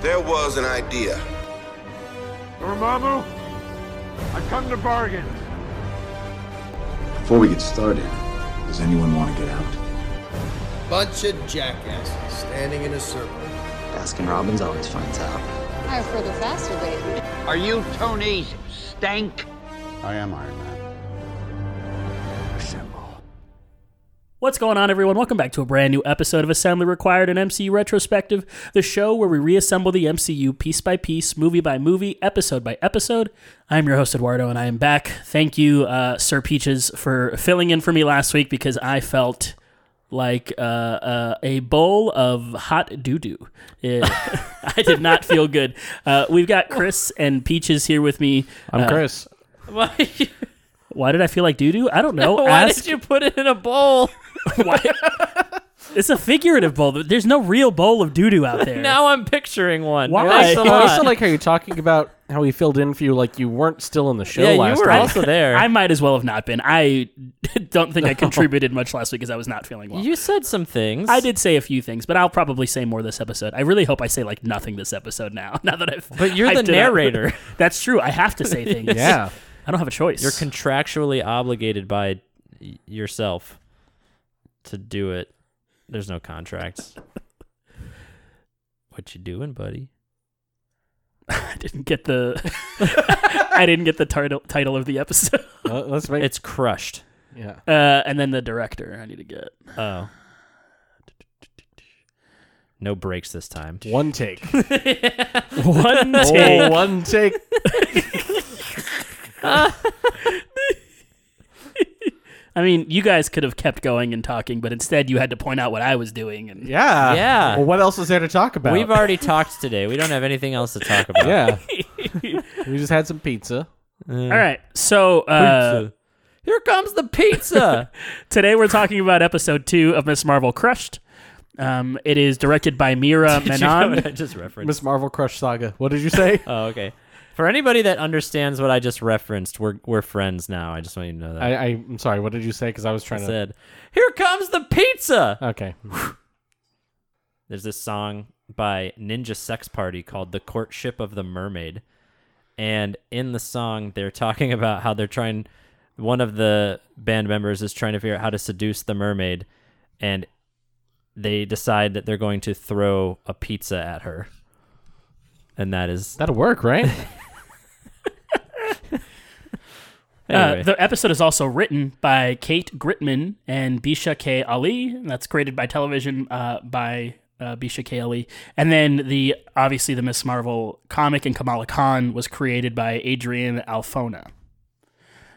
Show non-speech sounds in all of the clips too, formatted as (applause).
There was an idea. Dormammu, I come to bargain. Before we get started, does anyone want to get out? Bunch of jackasses standing in a circle. Baskin Robbins always finds out. I prefer the faster baby. Are you Tony's stank? I am Iron Man. What's going on, everyone? Welcome back to a brand new episode of Assembly Required, an MCU retrospective, the show where we reassemble the MCU piece by piece, movie by movie, episode by episode. I'm your host, Eduardo, and I am back. Thank you, uh, Sir Peaches, for filling in for me last week because I felt like uh, uh, a bowl of hot doo doo. (laughs) I did not feel good. Uh, we've got Chris and Peaches here with me. I'm Uh, Chris. (laughs) Why, Why did I feel like doo doo? I don't know. (laughs) why Ask- did you put it in a bowl? (laughs) Why? it's a figurative bowl. There's no real bowl of doo doo out there. (laughs) now I'm picturing one. Why? It I was still, a I lot. still like how you're talking about how he filled in for you like you weren't still in the show yeah, you last were time. also there. I might as well have not been. I don't think I contributed much last week because I was not feeling well. you said some things. I did say a few things, but I'll probably say more this episode. I really hope I say like nothing this episode now. Now that I've But you're the hyped it up. narrator. That's true. I have to say things. yeah. I don't have a choice. You're contractually obligated by yourself to do it. There's no contracts. (laughs) what you doing, buddy? (laughs) I didn't get the. (laughs) I didn't get the title title of the episode. Uh, let's make It's crushed. yeah. Uh, and then the director. I need to get. Oh. No breaks this time. One take. One oh, take. one take. (laughs) I mean, you guys could have kept going and talking, but instead you had to point out what I was doing. And Yeah. Yeah. Well, what else is there to talk about? We've already talked today. We don't have anything else to talk about. yeah. (laughs) we just had some pizza. all right, so uh, Pizza. Here comes the pizza. (laughs) today we're talking about episode two of Miss Marvel Crushed. Um, it is directed by Meera Did you know what Menon. I just referenced? Miss Marvel Crush Saga. What did you say? Oh, okay. For anybody that understands what I just referenced, we're we're friends now. I just want you to know that. I, I, I'm sorry. What did you say? Because I was I trying to. said, "Here comes the pizza." Okay. (sighs) There's this song by Ninja Sex Party called "The Courtship of the Mermaid," and in the song, they're talking (laughs) about how they're trying. One of the band members is trying to figure out how to seduce the mermaid, and they decide that they're going to throw a pizza at her, and that is That'll work, right? (laughs) anyway. Uh, the episode is also written by Kate Gritmon and Bisha K. Ali. and That's created by television uh, by uh, Bisha K. Ali. And then the obviously the Miss Marvel comic and Kamala Khan was created by Adrian Alphona.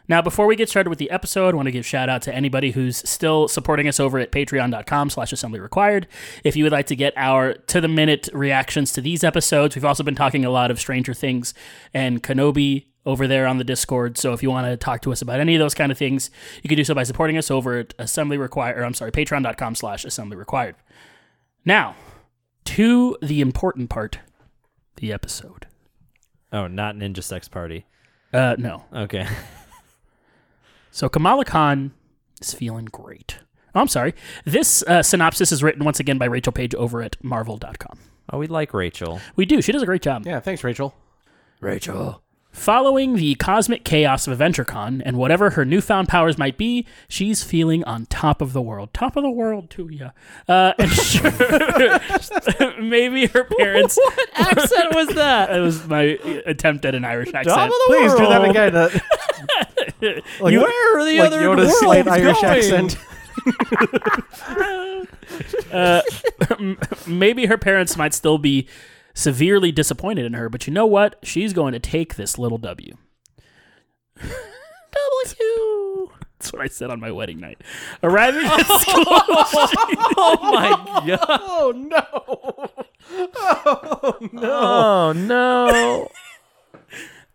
Now, before we get started with the episode, I want to give shout out to anybody who's still supporting us over at patreon.com slash assembly required. If you would like to get our to the minute reactions to these episodes, we've also been talking a lot of Stranger Things and Kenobi over there on the Discord. So if you want to talk to us about any of those kind of things, you can do so by supporting us over at assembly required, or I'm sorry, patreon.com slash assembly required. Now, to the important part, the episode. oh, not Ninja Sex Party. Uh, no. Okay. (laughs) So Kamala Khan is feeling great. Oh, I'm sorry. This uh, synopsis is written once again by Rachel Paige over at marvel.com. Oh, we like Rachel. We do. She does a great job. yeah. Thanks, Rachel. Rachel. Following the cosmic chaos of AvengerCon and whatever her newfound powers might be, she's feeling on top of the world. Top of the world, too, yeah. Uh, and (laughs) sure, (laughs) maybe her parents. (laughs) What accent was that? It was my attempt at an Irish accent. Top of the Please do that again. Uh, like, Where are the like other Yoda's worlds slight Irish going? accent. uh, maybe her parents might still be severely disappointed in her, but you know what? She's going to take this little W. W. That's what I said on my wedding night. Arriving at school, Oh my god! Oh no! (laughs) Oh no! Oh no!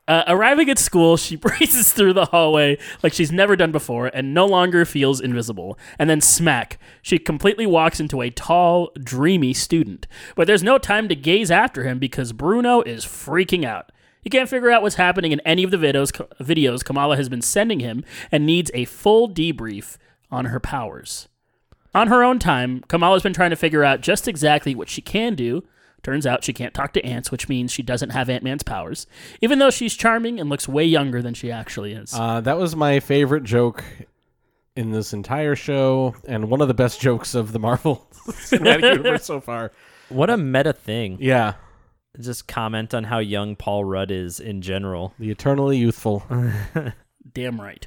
Uh, arriving at school, she (laughs) races through the hallway like she's never done before and no longer feels invisible. And then smack, she completely walks into a tall, dreamy student. But there's no time to gaze after him because Bruno is freaking out. He can't figure out what's happening in any of the videos, videos Kamala has been sending him and needs a full debrief on her powers. On her own time, Kamala's been trying to figure out just exactly what she can do Turns out she can't talk to ants, which means she doesn't have Ant Man's powers, even though she's charming and looks way younger than she actually is. Uh, that was my favorite joke in this entire show, and one of the best jokes of the Marvel (laughs) Cinematic (laughs) Universe so far. What a meta thing. Yeah, Just comment on how young Paul Rudd is in general. the eternally youthful. (laughs) Damn right.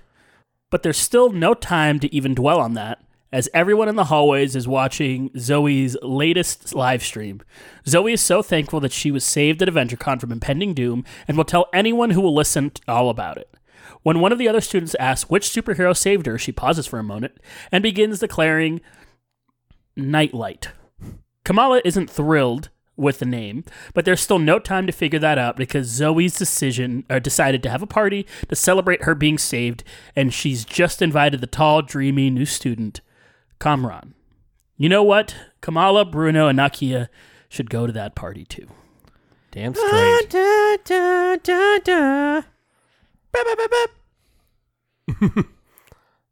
But there's still no time to even dwell on that, as everyone in the hallways is watching Zoe's latest live stream. Zoe is so thankful that she was saved at AvengerCon from impending doom and will tell anyone who will listen all about it. When one of the other students asks which superhero saved her, she pauses for a moment and begins declaring, Nightlight. Kamala isn't thrilled with the name, but there's still no time to figure that out because Zoe's decision or decided to have a party to celebrate her being saved, and she's just invited the tall, dreamy new student, Kamran. You know what? Kamala, Bruno, and Nakia should go to that party too. Damn straight.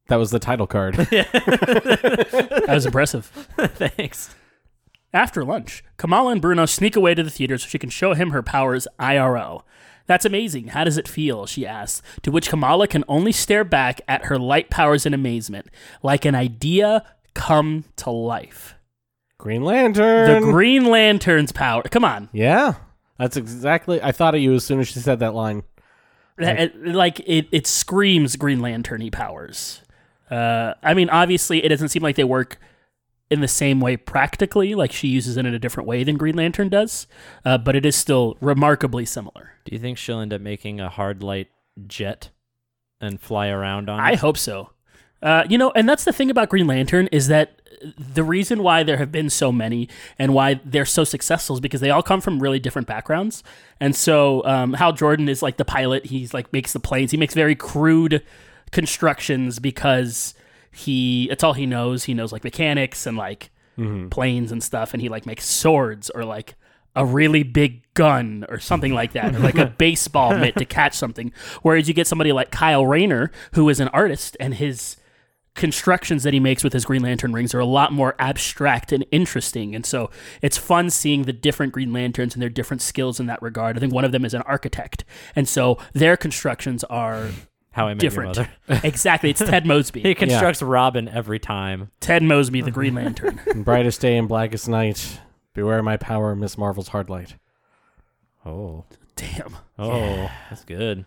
That was the title card. (laughs) That was impressive. (laughs) Thanks. After lunch, Kamala and Bruno sneak away to the theater so she can show him her powers IRL. That's amazing. How does it feel? She asks, to which Kamala can only stare back at her light powers in amazement, like an idea come to life. Green Lantern. The Green Lantern's power. Come on. yeah, that's exactly. I thought of you as soon as she said that line. It- like it, it screams Green Lantern-y powers. Uh, I mean, obviously, it doesn't seem like they work in the same way practically. Like she uses it in a different way than Green Lantern does, uh, but it is still remarkably similar. Do you think she'll end up making a hard light jet and fly around on it? I it? hope so. Uh, you know, and that's the thing about Green Lantern is that the reason why there have been so many and why they're so successful is because they all come from really different backgrounds. And so, um, Hal Jordan is like the pilot. He's like makes the planes. He makes very crude constructions because he it's all he knows. He knows like mechanics and like planes and stuff, and he like makes swords or like a really big gun or something like that, or like a (laughs) baseball mitt to catch something. Whereas you get somebody like Kyle Rayner, who is an artist, and his constructions that he makes with his Green Lantern rings are a lot more abstract and interesting. And so it's fun seeing the different Green Lanterns and their different skills in that regard. I think one of them is an architect. And so their constructions are (laughs) How I Met different. Your Mother. (laughs) exactly. It's Ted Mosby. (laughs) He Mosby. constructs Robin every time. Ted Mosby, the Green Lantern. Brightest day and blackest night. Beware my power, Miss Marvel's hard light. Oh, Damn. oh, that's good.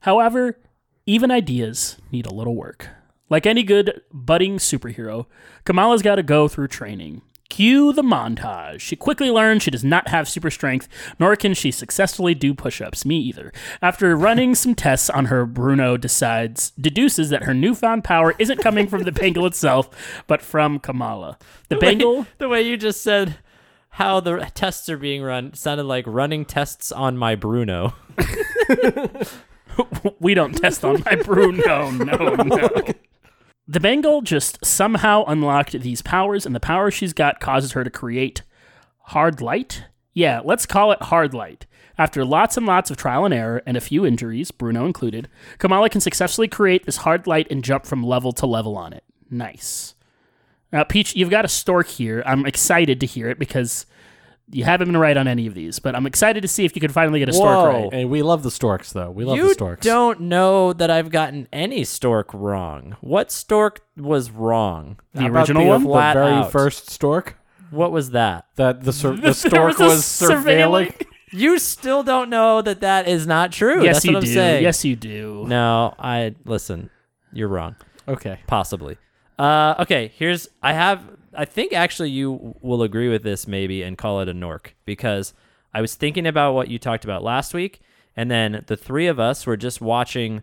However, even ideas need a little work. Like any good budding superhero, Kamala's got to go through training. Cue the montage. She quickly learns she does not have super strength, nor can she successfully do push ups. Me either. After running some tests on her, Bruno decides, deduces that her newfound power isn't coming from the bangle itself, but from Kamala. The (laughs) bangle. The way you just said how the tests are being run sounded like running tests on my Bruno. (laughs) we don't test on my Bruno. No, no. (laughs) The bangle just somehow unlocked these powers, and the power she's got causes her to create hard light. Yeah, let's call it hard light. After lots and lots of trial and error and a few injuries, Bruno included, Kamala can successfully create this hard light and jump from level to level on it. Nice. Now, Peach, you've got a stork here. I'm excited to hear it because you haven't been right on any of these, but I'm excited to see if you can finally get a stork Whoa. right. Hey, we love the storks, though. We love you the storks. You don't know that I've gotten any stork wrong. What stork was wrong? The How original the, one? the Flat very out. first stork What was that? that the, sur- (laughs) the stork was a was surveilling. (laughs) You still don't know that that is not true. Yes, That's you what I'm do. saying. Yes, you do. No, I listen. You're wrong. Okay. Possibly. Uh, okay, here's I have I think actually you will agree with this maybe and call it a Nork because I was thinking about what you talked about last week and then the three of us were just watching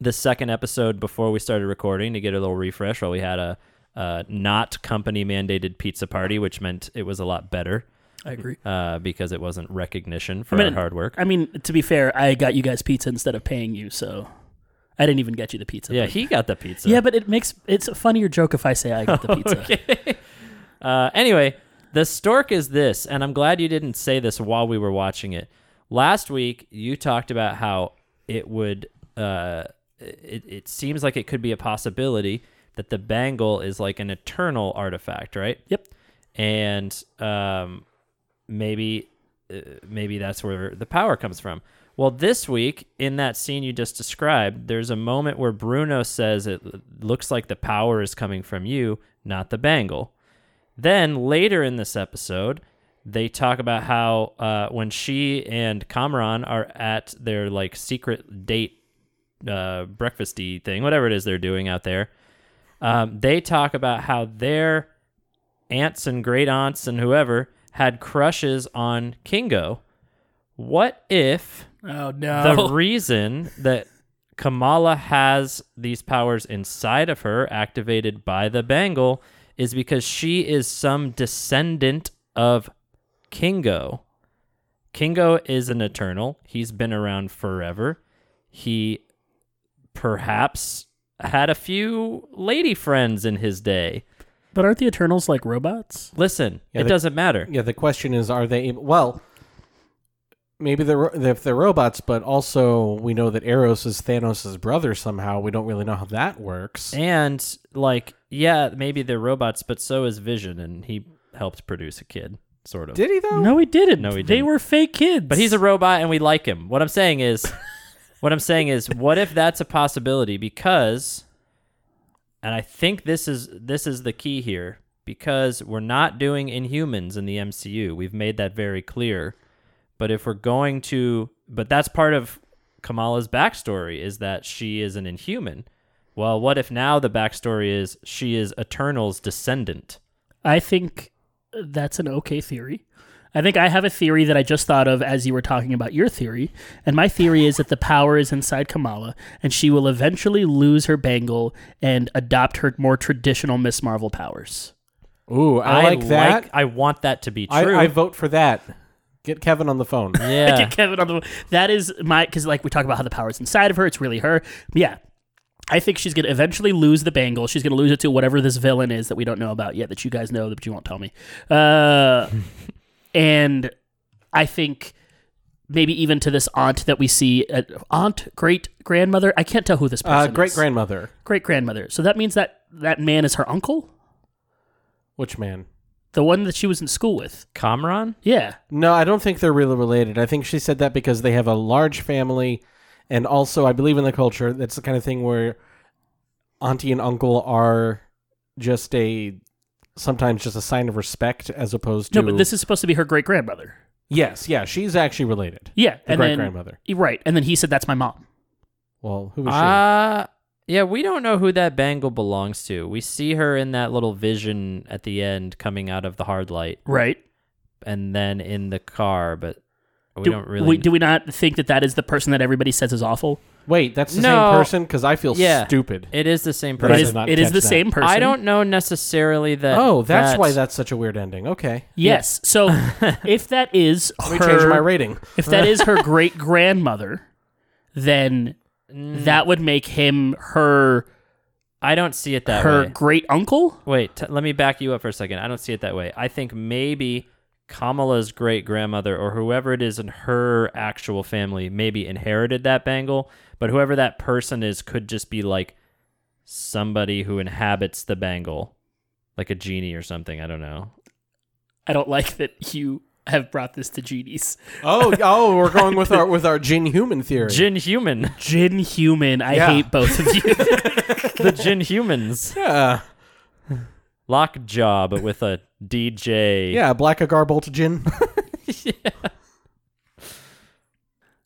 the second episode before we started recording to get a little refresh while we had a uh, not company mandated pizza party, which meant it was a lot better I agree. uh, because it wasn't recognition for I mean, our hard work. I mean, to be fair, I got you guys pizza instead of paying you, so I didn't even get you the pizza. yeah, but- he got the pizza. yeah, but it makes it's a funnier joke if I say I got the (laughs) pizza. Uh, anyway, the stork is this, and I'm glad you didn't say this while we were watching it. Last week, you talked about how it would. Uh, it, it seems like it could be a possibility that the bangle is like an eternal artifact, right? Yep. And um, maybe uh, maybe that's where the power comes from. Well, this week in that scene you just described, there's a moment where Bruno says it looks like the power is coming from you, not the bangle. Then later in this episode, they talk about how uh, when she and Kamran are at their like secret date uh, breakfasty thing, whatever it is they're doing out there, um, they talk about how their aunts and great aunts and whoever had crushes on Kingo. What if Oh no. the reason that Kamala has these powers inside of her, activated by the bangle, is because she is some descendant of Kingo. Kingo is an eternal. He's been around forever. He perhaps had a few lady friends in his day. but aren't the Eternals like robots? Listen, Yeah, it the- doesn't matter. Yeah, the question is, are they well? Maybe they're if they're robots, but also we know that Eros is Thanos' brother somehow. We don't really know how that works. And like, yeah, maybe they're robots, but so is Vision, and he helped produce a kid, sort of. Did he though? No, he didn't. No, he They didn't. were fake kids. But he's a robot, and we like him. What I'm saying is, (laughs) what I'm saying is, what if that's a possibility? Because, and I think this is this is the key here, because we're not doing Inhumans in the MCU. We've made that very clear. But if we're going to, but that's part of Kamala's backstory is that she is an Inhuman. Well, what if now the backstory is she is Eternal's descendant? I think that's an okay theory. I think I have a theory that I just thought of as you were talking about your theory. And my theory is that the power is inside Kamala and she will eventually lose her bangle and adopt her more traditional Miss Marvel powers. Ooh, I, like that. I want that to be I, true. I vote for that. Get Kevin on the phone. (laughs) yeah. Get Kevin on the phone. That is my because like we talk about how the power is inside of her. It's really her. Yeah. I think she's gonna eventually lose the bangle. She's gonna lose it to whatever this villain is that we don't know about yet, that you guys know, but you won't tell me. Uh, (laughs) and I think maybe even to this aunt that we see, uh, aunt, great grandmother. I can't tell who this person Uh, is. great grandmother. great grandmother. So that means that that man is her uncle, Which man? The one that she was in school with. Kamran? Yeah, No, I don't think they're really related. I think she said that because they have a large family, and also I believe in the culture. That's the kind of thing where auntie and uncle are just a sometimes just a sign of respect as opposed to no, but this is supposed to be her great grandmother. yes, yeah, she's actually related. Yeah, The and then great-grandmother. right, and then he said that's my mom. Well, who was she? Uh yeah, we don't know who that bangle belongs to. We see her in that little vision at the end coming out of the hard light Right. and then in the car, but we do, don't really we, do we not think that that is the person that everybody says is awful? Wait, that's the No. same person because I feel Yeah. stupid. It is the same But I It did person. is. not It is catch the that. same person. I don't know necessarily that oh, that's why that's such a weird ending. Okay, Yes. So (laughs) if that is let me her, change my rating. if that is her (laughs) great grandmother, then Mm, that would make him her I don't see it that her way. Her great uncle. Wait, t- let me back you up for a second. I don't see it that way. I think maybe Kamala's great grandmother or whoever it is in her actual family maybe inherited that bangle, but whoever that person is could just be like somebody who inhabits the bangle, like a genie or something. I don't know. I don't like that you have brought this to genies. Oh, oh, we're (laughs) going with our with our gin human theory. Gin human. Gin human. I Yeah. hate both of you. (laughs) the gin humans. yeah, Lockjaw, but with a DJ. yeah, Black Agar Bolt Jin.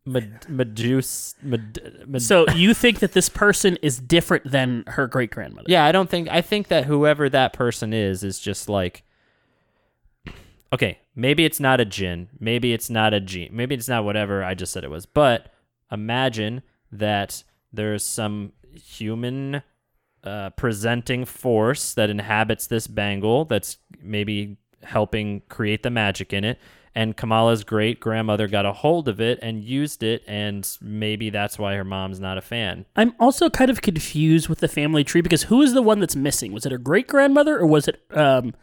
Med- Meduse. Med- med- so you think that this person is different than her great grandmother? Yeah, I don't think I think that whoever that person is is just like Okay, maybe it's not a gin. maybe it's not a gene, maybe it's not whatever I just said it was. But imagine that there's some human uh, presenting force that inhabits this bangle that's maybe helping create the magic in it. And Kamala's great grandmother got a hold of it and used it, and maybe that's why her mom's not a fan. I'm also kind of confused with the family tree because who is the one that's missing? Was it her great grandmother or was it um,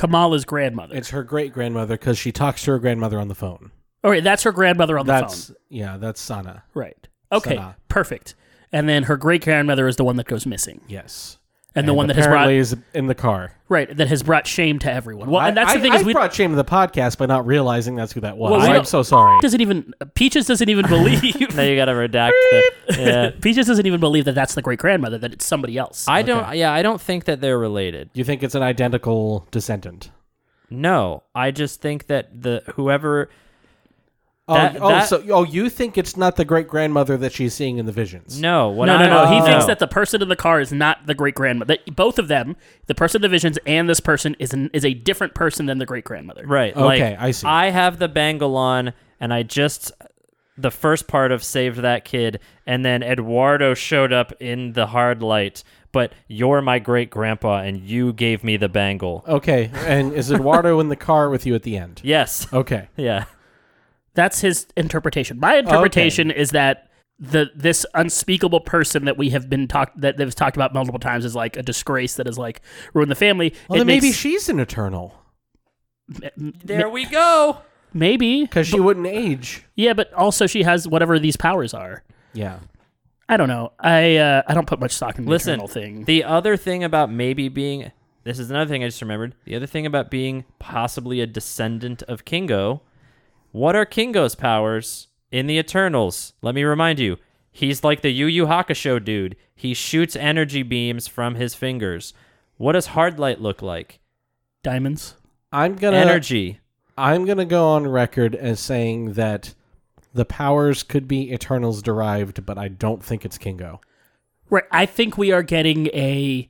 Kamala's grandmother? It's her great grandmother because she talks to her grandmother on the phone. All right, that's her grandmother on the That's phone. yeah, that's Sana. Right. Okay. Sana. Perfect. And then her great grandmother is the one that goes missing. Yes. And the one that has apparently brought is in the car. right that has brought shame to everyone. Well, I, and that's I, the thing I is we brought shame to the podcast by not realizing that's who that was. Well, we I'm so sorry. doesn't even Peaches doesn't even believe. (laughs) Now you got to redact the. (laughs) Yeah. Peaches doesn't even believe that that's the great grandmother. That it's somebody else. I don't. Yeah, I don't think that they're related. You think it's an identical descendant? No, I just think that the whoever. Oh, That- oh, so oh, you think it's not the great grandmother that she's seeing in the visions? No, what no, I, no, no. He thinks no. that the person in the car is not the great grandmother. Both of them, the person in the visions and this person, is an, is a different person than the great grandmother. Right. Okay, like, I see. I have the bangle on, and I just the first part of saved that kid, and then Eduardo showed up in the hard light. But you're my great grandpa, and you gave me the bangle. Okay, and is Eduardo in the car with you at the end? Yes. Okay. Yeah. That's his interpretation. My interpretation is that the this unspeakable person that we have been talked that that was talked about multiple times is like a disgrace that has like ruined the family. Well, It then maybe she's an eternal There we go. maybe because she wouldn't age. yeah, but also she has whatever these powers are. Yeah. I don't know. I uh, I don't put much stock in the Listen, eternal thing. the other thing about maybe being this is another thing I just remembered. The other thing about being possibly a descendant of Kingo. What are Kingo's powers in the Eternals? Let me remind you. He's like the Yu Yu Hakusho dude. He shoots energy beams from his fingers. What does hard light look like? Diamonds. I'm gonna Energy. I'm gonna go on record as saying that the powers could be Eternals derived, but I don't think it's Kingo. Right. I think we are getting a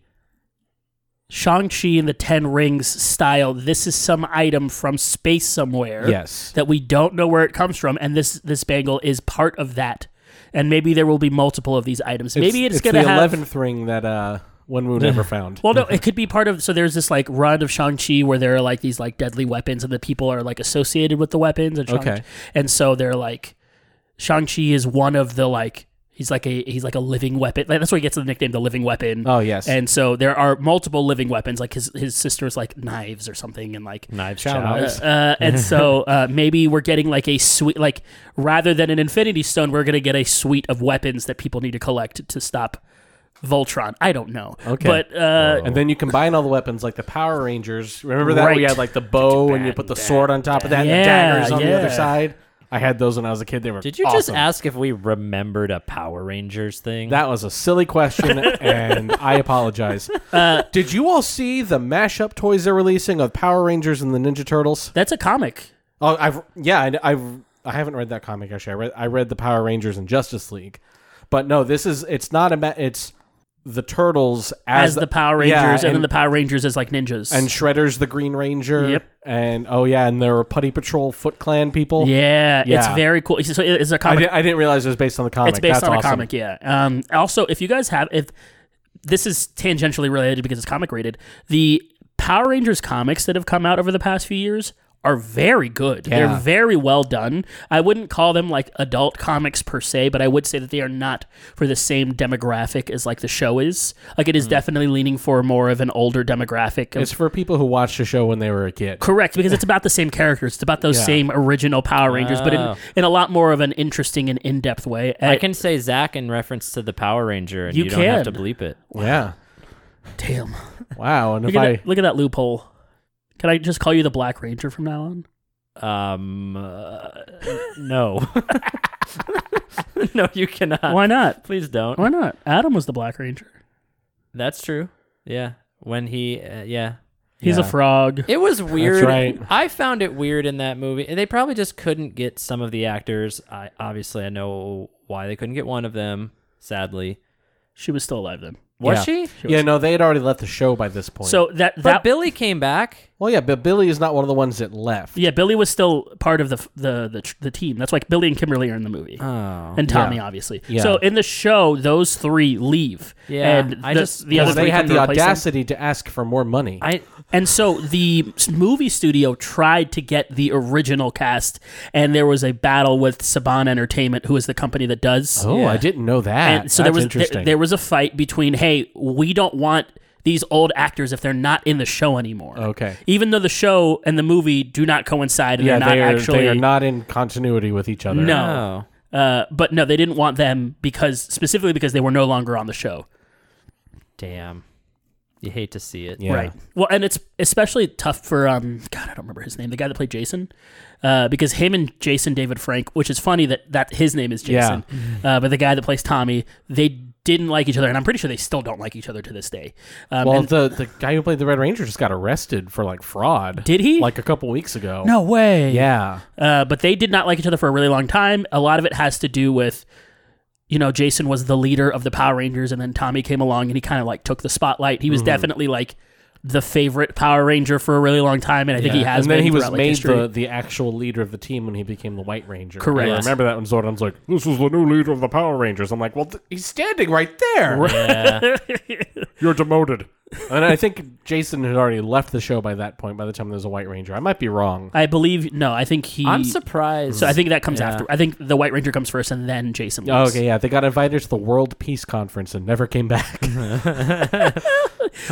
Shang-Chi and the Ten Rings style. This is some item from space somewhere. Yes. That we don't know where it comes from, and this this bangle is part of that. And maybe there will be multiple of these items. maybe it's, it's gonna the have eleventh ring that uh Wenwu never (laughs) found. Well, no, it could be part of. So there's this like run of Shang Chi where there are like these like deadly weapons, and the people are like associated with the weapons. And Okay. and so they're like Shang Chi is one of the like he's like a he's like a living weapon. Like, that's where he gets the nickname the living weapon. Oh, yes. And so there are multiple living weapons. Like his his sister's like knives or something, and like Knives knives. uh, and so (laughs) uh, maybe we're getting like a suite, like rather than an Infinity Stone, we're gonna get a suite of weapons that people need to collect to stop Voltron. I don't know. Okay. but uh, And then you combine all the weapons like the Power Rangers. Remember that? Right. We had like the bow and you put the sword on top of that and the daggers on the other side. I had those when I was a kid. They were Did you just awesome. ask if we remembered a Power Rangers thing? That was a silly question, (laughs) and I apologize. Uh, Did you all see the mashup toys they're releasing of Power Rangers and the Ninja Turtles? that's a comic. Oh, I've yeah, I, I've I haven't read that comic actually. I read I read the Power Rangers and Justice League, but no, this is it's not a ma- it's the Turtles as, As the Power yeah, Rangers, and, and, then the Power Rangers as like ninjas. and Shredder's the Green Ranger. Yep. And oh yeah, and there were Putty Patrol Foot Clan people. yeah, it's very cool. So it's a comic. did, I didn't realize it was based on the comic. It's based That's on a comic, yeah. Um, also, if you guys have, if this is tangentially related because it's comic rated, the Power Rangers comics that have come out over the past few years are very good. Yeah. They're very well done. I wouldn't call them like adult comics per se, but I would say that they are not for the same demographic as like the show is. Like it is hmm. definitely leaning for more of an older demographic. of- It's for people who watched the show when they were a kid. Correct, because it's (laughs) about the same characters. It's about those Yeah. same original Power Rangers, but in, Oh. in a lot more of an interesting and in depth way. I eh, can say Zach in reference to the Power Ranger, and you, You don't have to bleep it. Yeah. damn. Wow. And Look if at, I that, look at that loophole. Can I just call you the Black Ranger from now on? Um, uh, no, (laughs) no, you cannot. Why not? Please don't. Why not? Adam was the Black Ranger. That's true. Yeah, when he, uh, yeah, He's a frog. it was weird. right. I found it weird in that movie. They probably just couldn't get some of the actors. I obviously I know why they couldn't get one of them. Sadly, She was still alive then. was Yeah. she? Yeah, no, they had already left the show by this point. So that But that Billy came back. Well, yeah, but Billy is not one of the ones that left. yeah, Billy was still part of the the the, the team. That's why Billy and Kimberly are in the movie. Oh, and Tommy, yeah. obviously. Yeah. So in the show, those three leave. Yeah, and I the, just- the other Because they three had the replace them. audacity to ask for more money. I And so the movie studio tried to get the original cast, and there was a battle with Saban Entertainment, who is the company that does. oh, Yeah. I didn't know that. and so That's there was interesting. there, there was a fight between, hey, we don't want these old actors if they're not in the show anymore. Okay. Even though the show and the movie do not coincide, and yeah, they're not they are, actually they are not in continuity with each other. No. oh. Uh, but no, they didn't want them because specifically because they were no longer on the show. Damn. You hate to see it. Yeah. Right. Well, and it's especially tough for um God, I don't remember his name, the guy that played Jason, uh, because him and Jason David Frank, which is funny that that his name is Jason, uh, but the guy that plays Tommy, they didn't like each other, and I'm pretty sure they still don't like each other to this day. Um, Well, and- the the guy who played the Red Ranger just got arrested for like fraud. Did he? Like a couple weeks ago. no way. Yeah. Uh, but they did not like each other for a really long time. A lot of it has to do with, you know, Jason was the leader of the Power Rangers, and then Tommy came along and he kind of like took the spotlight. He was definitely like the favorite Power Ranger for a really long time, and I think he has. And then been he was throughout, like, made history. the, the actual leader of the team when he became the White Ranger. Correct. I remember that when Zordon's like, "This is the new leader of the Power Rangers." I'm like, "Well, th- he's standing right there. (laughs) You're demoted." And I think Jason had already left the show by that point. By the time there was a White Ranger, I might be wrong. I believe no. I think he. I'm surprised. So I think that comes Yeah. after. I think the White Ranger comes first, and then Jason. Oh, leaves. okay, yeah, they got invited to the World Peace Conference and never came back. (laughs)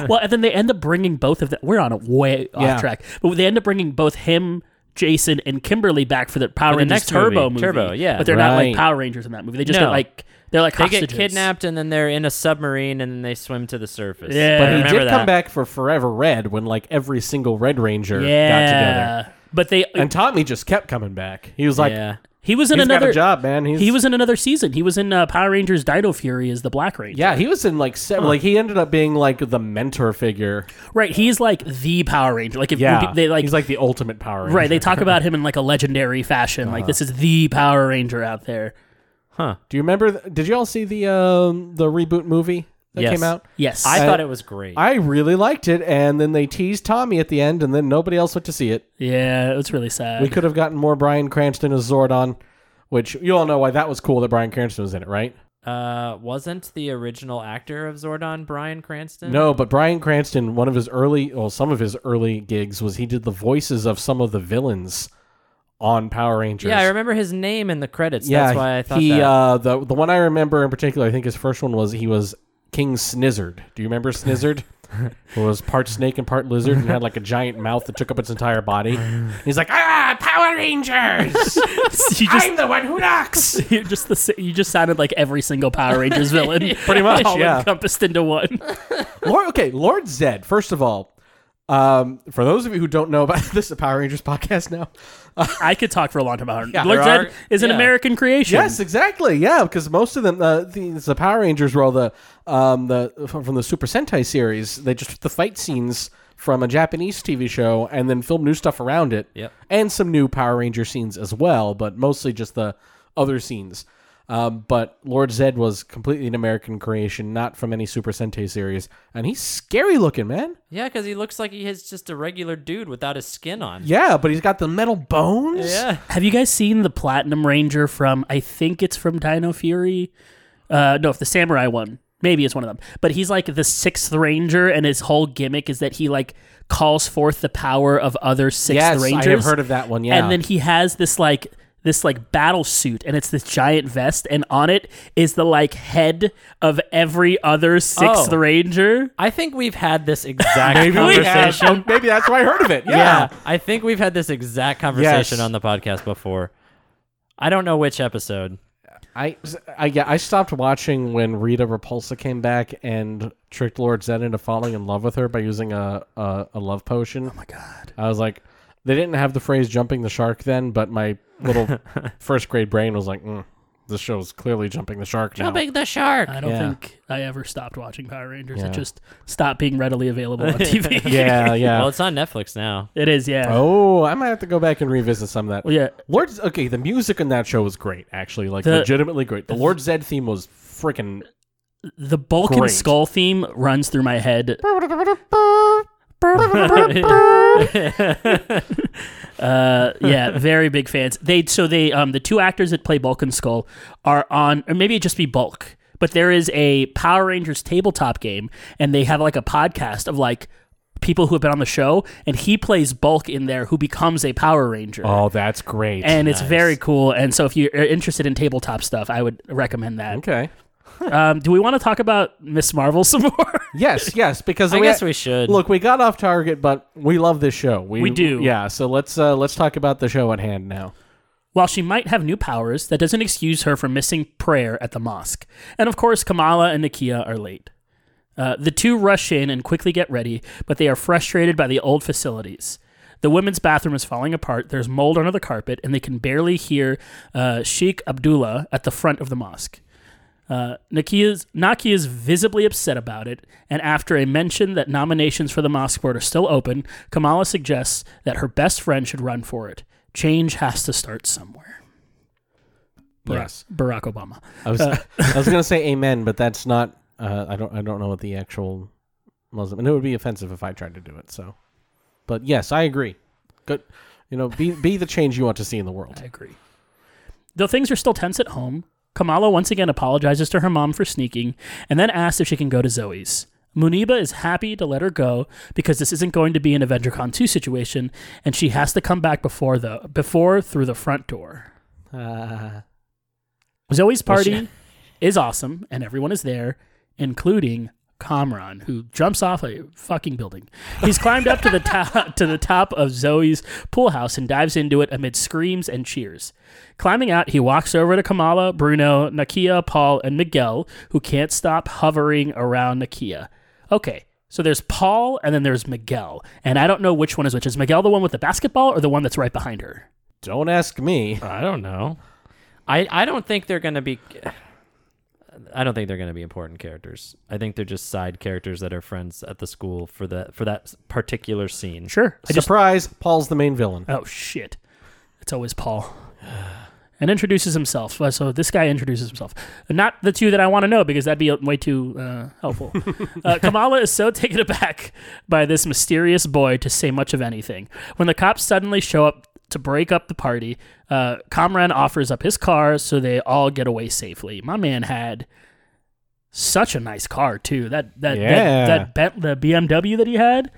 Well, and then they end up bringing both of them. We're on a way off Yeah. track, but they end up bringing both him, Jason, and Kimberly back for the Power For the Rangers next Turbo movie. movie. Turbo, yeah. but they're not like Power Rangers in that movie. They just No. get like they're like they hostages. get kidnapped and then they're in a submarine and then they swim to the surface. Yeah. but I he remember did that. come back for Forever Red when like every single Red Ranger Yeah, got together. but they And Tommy just kept coming back. He was like, yeah. He was in he's another got a job, man. He's, He was in another season. He was in uh, Power Rangers Dino Fury as the Black Ranger. Yeah, he was in like seven. Like he ended up being like the mentor figure. right. He's like the Power Ranger. Like if Yeah, they like he's like the ultimate Power Ranger. right. They talk about (laughs) him in like a legendary fashion. Like this is the Power Ranger out there. Huh. Do you remember? th- Did you all see the um, the reboot movie that Yes. came out? Yes, I I- thought it was great. I really liked it, and then they teased Tommy at the end, and then nobody else went to see it. yeah, it was really sad. We could have gotten more Bryan Cranston as Zordon, which you all know why that was cool that Bryan Cranston was in it, right? uh, wasn't the original actor of Zordon Bryan Cranston? No, but Bryan Cranston, one of his early, well, some of his early gigs was he did the voices of some of the villains on Power Rangers. Yeah, I remember his name in the credits. Yeah, That's why I thought he that. uh the the one I remember in particular, I think his first one was he was King Snizard. Do you remember Snizard? (laughs) Who was part snake and part lizard and had like a giant mouth that took up its entire body. He's like, ah, Power Rangers! (laughs) you just I'm the one who knocks. (laughs) you just the you just sounded like every single Power Rangers villain, Pretty much, all yeah. encompassed into one. Lord, okay, Lord Zed. First of all, um, for those of you who don't know about this, is a Power Rangers podcast now. I could talk for a long time about Yeah, Lord there Zed are- is an yeah. American creation. Yes, exactly. Yeah, because most of them, uh, the, the Power Rangers were all the um, the from from the Super Sentai series. They just took the fight scenes from a Japanese TV show and then filmed new stuff around it. Yep. and some new Power Ranger scenes as well, but mostly just the other scenes. Um, but Lord Zed was completely an American creation, not from any Super Sentai series, and he's scary looking, man. yeah, because he looks like he is just a regular dude without his skin on. Yeah, but he's got the metal bones. Yeah. Have you guys seen the Platinum Ranger from? I think it's from Dino Fury. Uh, no, if the Samurai one, maybe it's one of them. But he's like the sixth Ranger, and his whole gimmick is that he like calls forth the power of other sixth Yes, Rangers. I have heard of that one. Yeah, And then he has this like this like battle suit and it's this giant vest and on it is the like head of every other sixth Oh. ranger. I think we've had this exact (laughs) maybe we have. conversation. (laughs) Maybe that's why I heard of it. yeah. I think we've had this exact conversation Yes. on the podcast before. I don't know which episode. I, I, yeah, I stopped watching when Rita Repulsa came back and tricked Lord Zed into falling in love with her by using a, a, a love potion. Oh my god! I was like, they didn't have the phrase "jumping the shark" then, but my little (laughs) first grade brain was like, mm, "This is clearly jumping the shark now." the shark. I don't Yeah. think I ever stopped watching Power Rangers. Yeah. It just stopped being readily available on (laughs) TV. (laughs) Yeah, yeah. Well, it's on Netflix now. It is, yeah. oh, I might have to go back and revisit some of that. Well, yeah. Lord, okay, the music in that show was great. Actually, like The- legitimately great. The Lord Zed theme was freaking. The Bulk and Great. skull theme runs through my head. (laughs) Uh, yeah, very big fans. They so they um the two actors that play Bulk and Skull are on, or maybe it just be Bulk, but there is a Power Rangers tabletop game, and they have like a podcast of like people who have been on the show, and he plays Bulk in there, who becomes a Power Ranger. Oh, that's great. and it's very cool. And so, if you're interested in tabletop stuff, I would recommend that. okay. Um, do we want to talk about Miss Marvel (laughs) some more? Yes, yes, because I we guess we should. Look, we got off target, but we love this show. We, We do. Yeah, so let's uh, let's talk about the show at hand now. While she might have new powers, that doesn't excuse her from missing prayer at the mosque. And of course, Kamala and Nakia are late. Uh, the two rush in and quickly get ready, but they are frustrated by the old facilities. The women's bathroom is falling apart. There's mold under the carpet, and they can barely hear uh, Sheikh Abdullah at the front of the mosque. Uh, Nakia is, visibly upset about it, and after a mention that nominations for the mosque board are still open, Kamala suggests that her best friend should run for it. Change has to start somewhere. Yes. Barack Obama. I was (laughs) I was gonna say (laughs) amen, but that's not. Uh, I don't I don't know what the actual Muslim, and it would be offensive if I tried to do it. So, but yes, I agree. Good, you know, be be the change you want to see in the world. I agree. Though things are still tense at home, Kamala once again apologizes to her mom for sneaking and then asks if she can go to Zoe's. Muneeba is happy to let her go because this isn't going to be an AvengerCon 2 situation and she has to come back before the before through the front door. Uh, Zoe's party is awesome and everyone is there, including Kamran, who jumps off a fucking building. He's climbed up to the top (laughs) to the top of Zoe's pool house and dives into it amid screams and cheers. Climbing out, he walks over to Kamala, Bruno, Nakia, Paul, and Miguel, who can't stop hovering around Nakia. Okay, so there's Paul and then there's Miguel, and I don't know which one is which. Is Miguel the one with the basketball or the one that's right behind her? don't ask me. I don't know. I I don't think they're gonna be. I don't think they're gonna be important characters. I think they're just side characters that are friends at the school for that for that particular scene. Sure. I just Surprise! Paul's the main villain. Oh shit! It's always Paul. And introduces himself. Uh, So this guy introduces himself. Not the two that I want to know because that'd be way too uh, helpful. (laughs) uh, Kamala is so taken aback by this mysterious boy to say much of anything. When the cops suddenly show up to break up the party, uh, Kamran offers up his car so they all get away safely. My man had such a nice car too. That that Yeah. that, that Bent- the BMW that he had.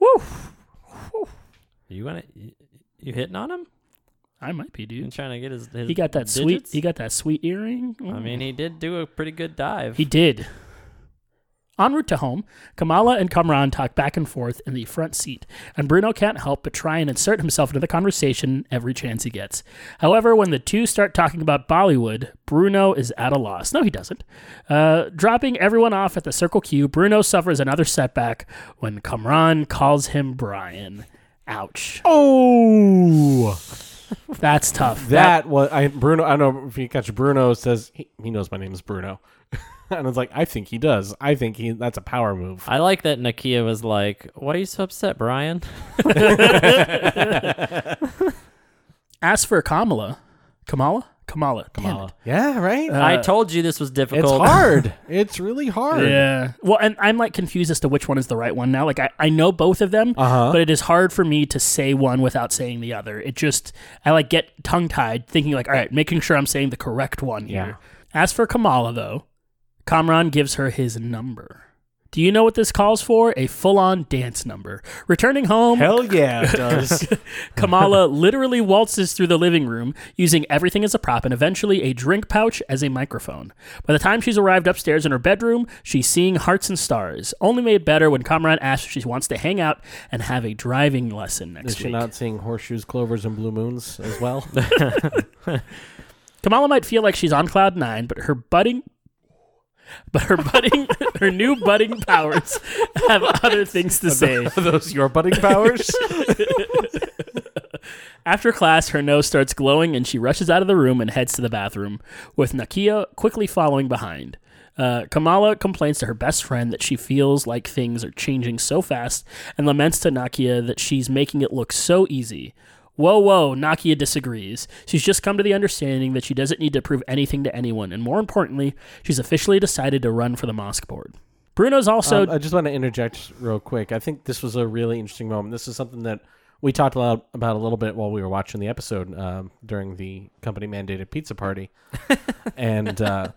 Woo! You gonna you, you hitting on him? I might be, dude. You trying to get his, his He got that sweet. He got that sweet earring. I mean, he did do a pretty good dive. he did. En route to home, Kamala and Kamran talk back and forth in the front seat, and Bruno can't help but try and insert himself into the conversation every chance he gets. However, when the two start talking about Bollywood, Bruno is at a loss. No, he doesn't. Uh, dropping everyone off at the Circle Q, Bruno suffers another setback when Kamran calls him Brian. Ouch. Oh, That's tough. that was I Bruno. I don't know if you catch Bruno says he, he knows my name is Bruno, (laughs) and I was like, I think he does. I think he that's a power move. I like that Nakia was like, "Why are you so upset, Brian?" (laughs) As for Kamala, Kamala? Kamala. Kamala. Yeah, right. I told you this was difficult. it's hard. (laughs) it's really hard. Yeah. Well, and I'm like confused as to which one is the right one now. Like I, I know both of them, Uh-huh. but it is hard for me to say one without saying the other. It just I like get tongue tied thinking like, all right, making sure I'm saying the correct one here. As for Kamala though, Kamran gives her his number. Do you know what this calls for? A full-on dance number. Returning home, Hell yeah, it (laughs) does. Kamala literally waltzes through the living room using everything as a prop and eventually a drink pouch as a microphone. By the time she's arrived upstairs in her bedroom, she's seeing hearts and stars, only made better when Kamran asks if she wants to hang out and have a driving lesson next Is she week. not seeing horseshoes, clovers, and blue moons as well? (laughs) (laughs) Kamala might feel like she's on cloud nine, but her budding but her budding (laughs) her new budding powers have other things to say. Are those your budding powers? (laughs) After class, her nose starts glowing and she rushes out of the room and heads to the bathroom, with Nakia quickly following behind. Uh, Kamala complains to her best friend that she feels like things are changing so fast and laments to Nakia that she's making it look so easy. Whoa, whoa, Nakia disagrees. She's just come to the understanding that she doesn't need to prove anything to anyone, and more importantly, she's officially decided to run for the mosque board. Bruno's also. Um, I just want to interject real quick. I think this was a really interesting moment. This is something that we talked a lot about a little bit while we were watching the episode um, during the company mandated pizza party. (laughs) and uh,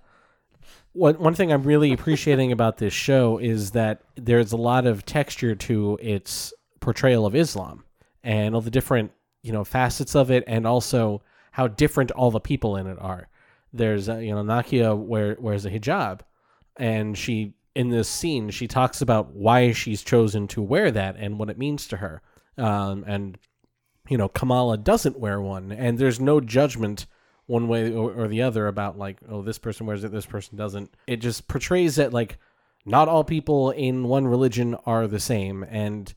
what one thing I'm really appreciating about this show is that there's a lot of texture to its portrayal of Islam and all the different you know facets of it, and also how different all the people in it are. There's uh, you know Nakia wear, wears a hijab, and she in this scene she talks about why she's chosen to wear that and what it means to her. Um, and you know Kamala doesn't wear one, and there's no judgment one way or, or the other about like oh this person wears it, this person doesn't. It just portrays that like not all people in one religion are the same, and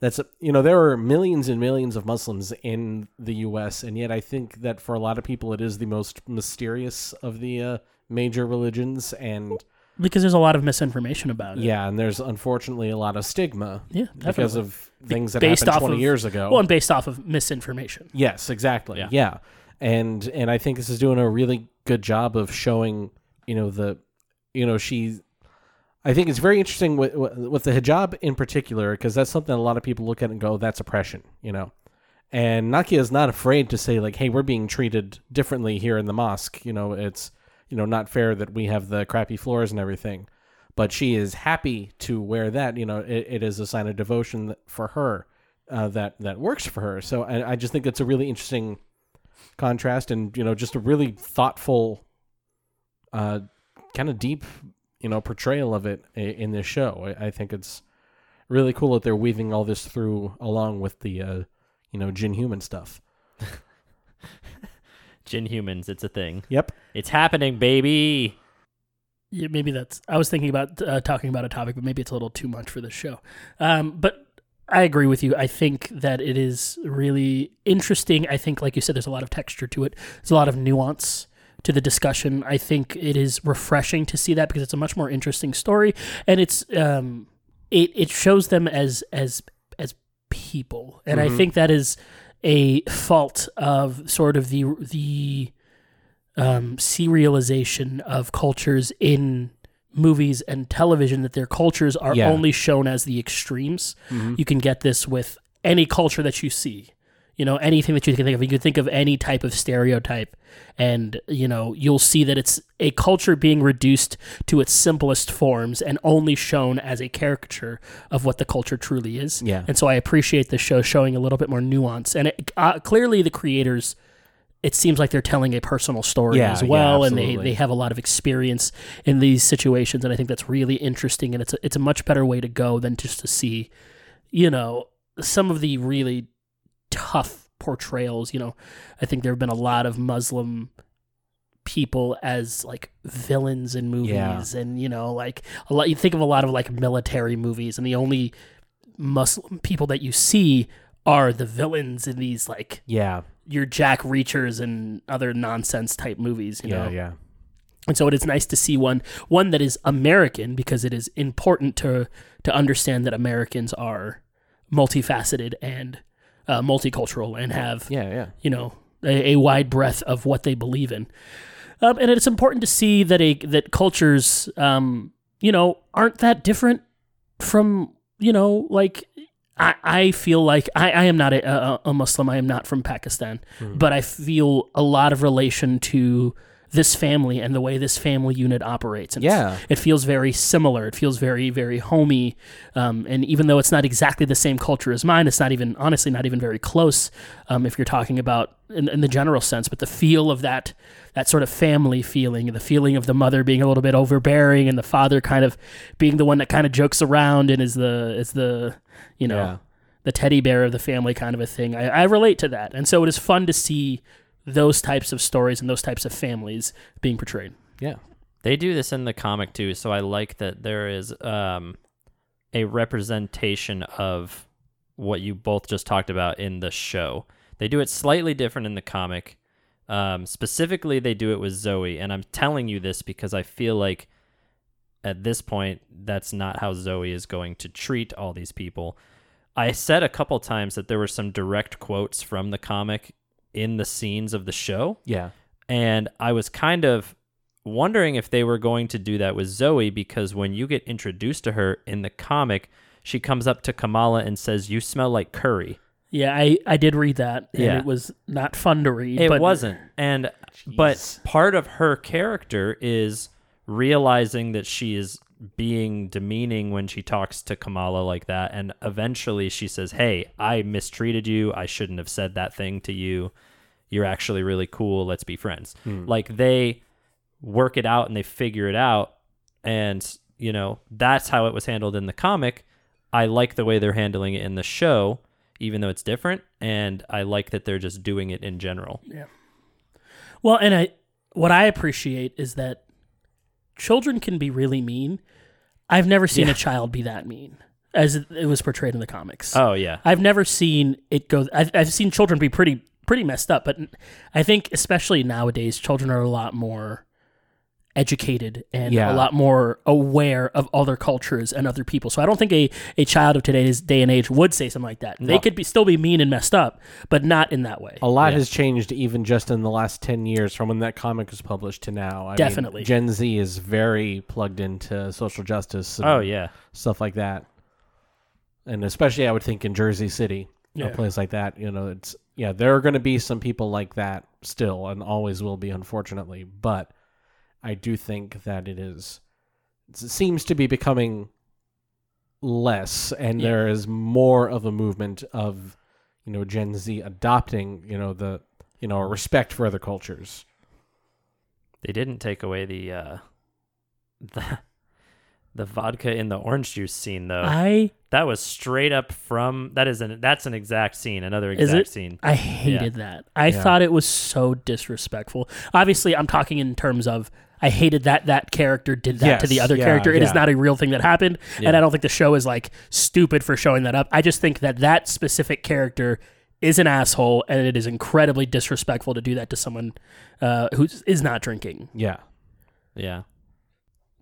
that's you know there are millions and millions of Muslims in the U.S. and yet I think that for a lot of people it is the most mysterious of the uh, major religions, and because there's a lot of misinformation about it. yeah, and there's unfortunately a lot of stigma Yeah, because of things that based happened off 20 of, years ago. Well, and based off of misinformation. Yes, exactly. Yeah. Yeah. And and I think this is doing a really good job of showing, you know, the you know, she I think it's very interesting with with the hijab in particular because that's something a lot of people look at and go that's oppression, you know. And Nakia is not afraid to say like, "Hey, we're being treated differently here in the mosque. You know, it's you know not fair that we have the crappy floors and everything." But she is happy to wear that. You know, it, it is a sign of devotion for her uh, that that works for her. So I, I just think it's a really interesting contrast, and you know, just a really thoughtful, uh, kind of deep, you know, portrayal of it in this show. I, I think it's really cool that they're weaving all this through along with the, uh, you know, Jin human stuff. (laughs) Gin humans, it's a thing. Yep. It's happening, baby. Yeah, maybe that's. I was thinking about uh, talking about a topic, but maybe it's a little too much for this show. Um, but I agree with you. I think that it is really interesting. I think, like you said, there's a lot of texture to it. There's a lot of nuance to the discussion. I think it is refreshing to see that because it's a much more interesting story, and it's um, it it shows them as as as people, and I think that is a fault of sort of the the um, serialization of cultures in movies and television that their cultures are Yeah. only shown as the extremes. You can get this with any culture that you see. You know, anything that you can think of. You can think of any type of stereotype, and, you know, you'll see that it's a culture being reduced to its simplest forms and only shown as a caricature of what the culture truly is. Yeah. And so I appreciate the show showing a little bit more nuance. And it, uh, clearly, the creators it seems like they're telling a personal story Yeah, as yeah, well, and they, they have a lot of experience in these situations, and I think that's really interesting, and it's a, it's a much better way to go than just to see, you know, some of the really tough portrayals. You know, I think there have been a lot of Muslim people as like villains in movies, Yeah. and you know, like a lot. You think of a lot of like military movies, and the only Muslim people that you see are the villains in these like Yeah. your Jack Reachers and other nonsense type movies, you Yeah. know. Yeah. And so it is nice to see one one that is American because it is important to to understand that Americans are multifaceted and uh, multicultural and have Yeah. Yeah. you know a, a wide breadth of what they believe in. Um, and it's important to see that a that cultures um, you know aren't that different from you know like I, I feel like I, I am not a, a, a Muslim. I am not from Pakistan, but I feel a lot of relation to this family and the way this family unit operates. And Yeah. it feels very similar. It feels very, very homey. Um, and even though it's not exactly the same culture as mine, it's not even, honestly, not even very close um, if you're talking about in, in the general sense. But the feel of that, that sort of family feeling, the feeling of the mother being a little bit overbearing and the father kind of being the one that kind of jokes around and is the, is the, you know, Yeah. the teddy bear of the family kind of a thing. I, I relate to that. And so it is fun to see those types of stories and those types of families being portrayed. Yeah. They do this in the comic too, so I like that there is um, a representation of what you both just talked about in the show. They do it slightly different in the comic. Um, specifically, they do it with Zoe, and I'm telling you this because I feel like at this point, that's not how Zoe is going to treat all these people. I said a couple times that there were some direct quotes from the comic in the scenes of the show Yeah. and I was kind of wondering if they were going to do that with Zoe because when you get introduced to her in the comic, she comes up to Kamala and says, "You smell like curry." Yeah, I, I did read that, and Yeah. it was not fun to read. It but wasn't. And but part of her character is realizing that she is being demeaning when she talks to Kamala like that and eventually she says, "Hey, I mistreated you. I shouldn't have said that thing to you. You're actually really cool. Let's be friends." Hmm. Like they work it out and they figure it out and, you know, that's how it was handled in the comic. I like the way they're handling it in the show even though it's different and I like that they're just doing it in general. Yeah well, and I what I appreciate is that children can be really mean. I've never seen a child be that mean as it it was portrayed in the comics. Oh yeah. I've never seen it go. I've, I've seen children be pretty pretty messed up, but I think especially nowadays, children are a lot more educated and Yeah. a lot more aware of other cultures and other people. So I don't think a, a child of today's day and age would say something like that. They No. could be still be mean and messed up, but not in that way. A lot Yeah. has changed even just in the last 10 years from when that comic was published to now. I mean, Definitely. Gen Z is very plugged into social justice and Oh yeah. stuff like that. And especially, I would think in Jersey City, a Yeah. place like that, you know, it's, yeah, there are going to be some people like that still and always will be, unfortunately. But I do think that it is, it seems to be becoming less and Yeah. there is more of a movement of, you know, Gen Z adopting, you know, the, you know, respect for other cultures. They didn't take away the uh (laughs) the the vodka in the orange juice scene though. I that was straight up from that is an that's an exact scene, another Is exact it? scene. I hated that. I Yeah. thought it was so disrespectful. Obviously, I'm talking in terms of I hated that that character did that to the other yeah, character. It is yeah. not a real thing that happened, and I don't think the show is like stupid for showing that up. I just think that that specific character is an asshole, and it is incredibly disrespectful to do that to someone uh, who is not drinking. Yeah. Yeah.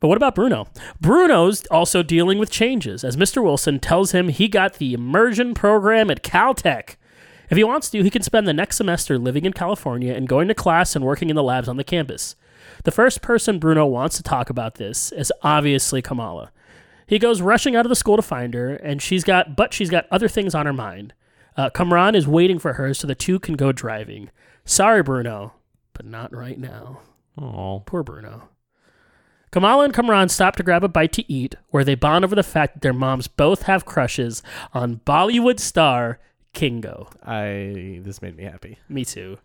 But what about Bruno? Bruno's also dealing with changes, as Mr. Wilson tells him he got the immersion program at Caltech. If he wants to, he can spend the next semester living in California and going to class and working in the labs on the campus. The first person Bruno wants to talk about this is obviously Kamala. He goes rushing out of the school to find her, and she's got, but she's got other things on her mind. Uh, Kamran is waiting for her so the two can go driving. Sorry, Bruno, but not right now. Oh. Poor Bruno. Kamala and Kamran stop to grab a bite to eat, where they bond over the fact that their moms both have crushes on Bollywood star Kingo. I, this made me happy. Me too.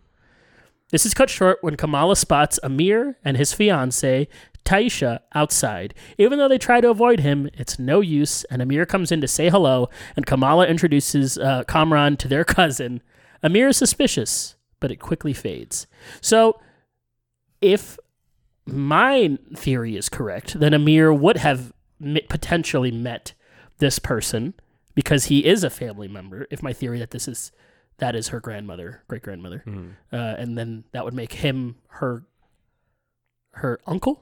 This is cut short when Kamala spots Amir and his fiancee, Tyesha, outside. Even though they try to avoid him, it's no use, and Amir comes in to say hello, and Kamala introduces uh, Kamran to their (laughs) cousin. Amir is suspicious, but it quickly fades. So, if my theory is correct, then Amir would have potentially met this person because he is a family member. If my theory that this is that is her grandmother, great grandmother, uh, and then that would make him her her uncle,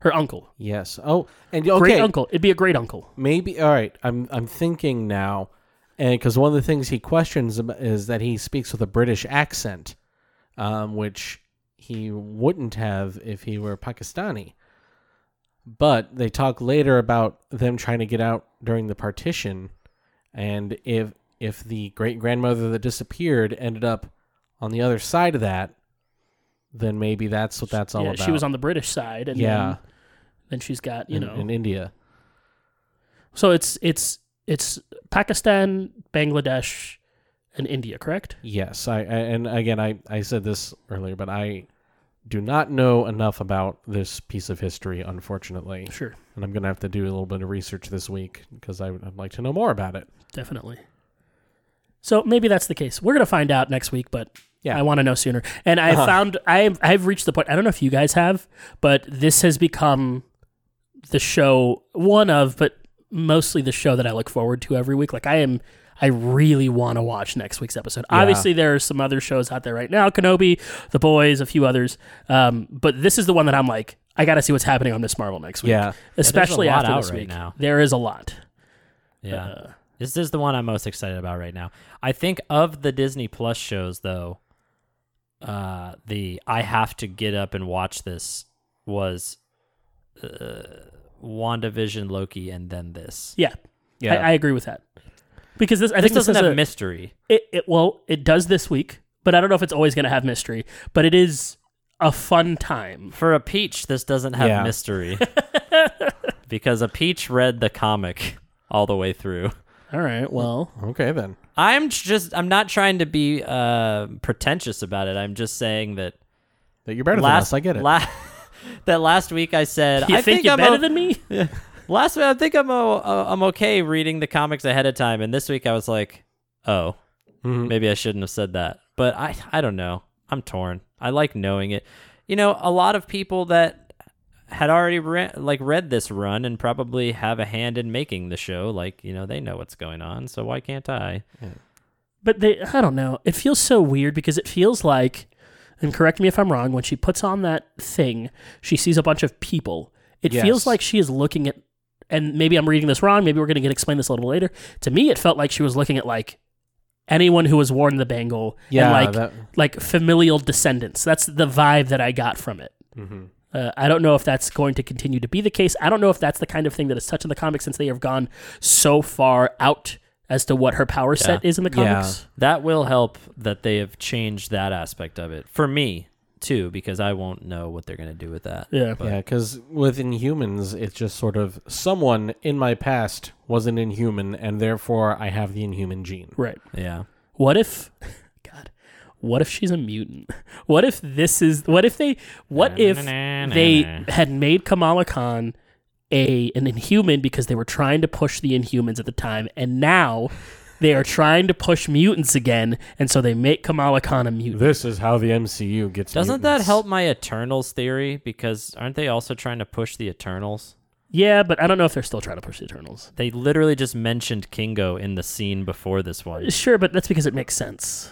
her uncle, Yes. Oh, and great uncle. It'd be a great uncle. Maybe all right. I'm I'm thinking now, and because one of the things he questions is that he speaks with a British accent, um, which he wouldn't have if he were Pakistani. But they talk later about them trying to get out during the partition, and if if the great grandmother that disappeared ended up on the other side of that, then maybe that's what that's all yeah, about. she was on the British side, and yeah then, then she's got you in, know. in India. so it's it's it's Pakistan, Bangladesh, and India, correct? Yes, I, I and again I I said this earlier, but I do not know enough about this piece of history, unfortunately, Sure, and I'm gonna have to do a little bit of research this week because I would I'd like to know more about it. definitely. So maybe that's the case. We're gonna find out next week, but Yeah. I want to know sooner. And I Uh-huh. found I've I've reached the point. I don't know if you guys have, but this has become the show one of, but mostly the show that I look forward to every week. Like I am. I really want to watch next week's episode. Yeah. Obviously, there are some other shows out there right now: Kenobi, The Boys, a few others. Um, but this is the one that I'm like, I got to see what's happening on Miss Marvel next week. Yeah. especially lot after this right week. now. There is a lot. Yeah. Uh, This is the one I'm most excited about right now. I think of the Disney Plus shows though, uh the I have to get up and watch this was uh WandaVision, Loki, and then this. yeah, Yeah. I, I agree with that. Because this, I This think this doesn't is have a, mystery. It, it well, it does this week, but I don't know if it's always going to have mystery. But it is a fun time. For a Peach, this doesn't have Yeah. mystery. (laughs) because a Peach read the comic all the way through. All right, well, okay then. I'm just I'm not trying to be uh pretentious about it. I'm just saying that That you're better last than us. I get it. la- (laughs) that last week I said you I think, think, you're I'm better o- than me? Last week I think I'm uh, I'm okay reading the comics ahead of time, and this week I was like, oh, Mhm. maybe I shouldn't have said that. But I I don't know. I'm torn. I like knowing it. You know, a lot of people that had already re- like read this run and probably have a hand in making the show. Like you know, they know what's going on, so why can't I? But they, I don't know. It feels so weird because it feels like, and correct me if I'm wrong, when she puts on that thing, she sees a bunch of people. It Yes. feels like she is looking at, and maybe I'm reading this wrong. Maybe we're going to get explain this a little later. To me, it felt like she was looking at like anyone who was worn the bangle Yeah, and like that- like familial descendants. That's the vibe that I got from it. Mm-hmm. Uh, I don't know if that's going to continue to be the case. I don't know if that's the kind of thing that is touching the comics since they have gone so far out as to what her power set Yeah. is in the Yeah. comics. That will help that they have changed that aspect of it for me too, because I won't know what they're gonna do with that. Yeah. But- Yeah, because with Inhumans, it's just sort of someone in my past was an Inhuman, and therefore I have the Inhuman gene. Right. yeah. What if (laughs) God, what if she's a mutant? (laughs) What if this is what if they what if they had made Kamala Khan a an inhuman because they were trying to push the inhumans at the time and now they are trying to push mutants again and so they make Kamala Khan a mutant. This is how the MCU gets. Doesn't that help my Eternals theory? Because aren't they also trying to push the Eternals? Yeah, but I don't know if they're still trying to push the Eternals. They literally just mentioned Kingo in the scene before this one Sure, but that's because it makes sense.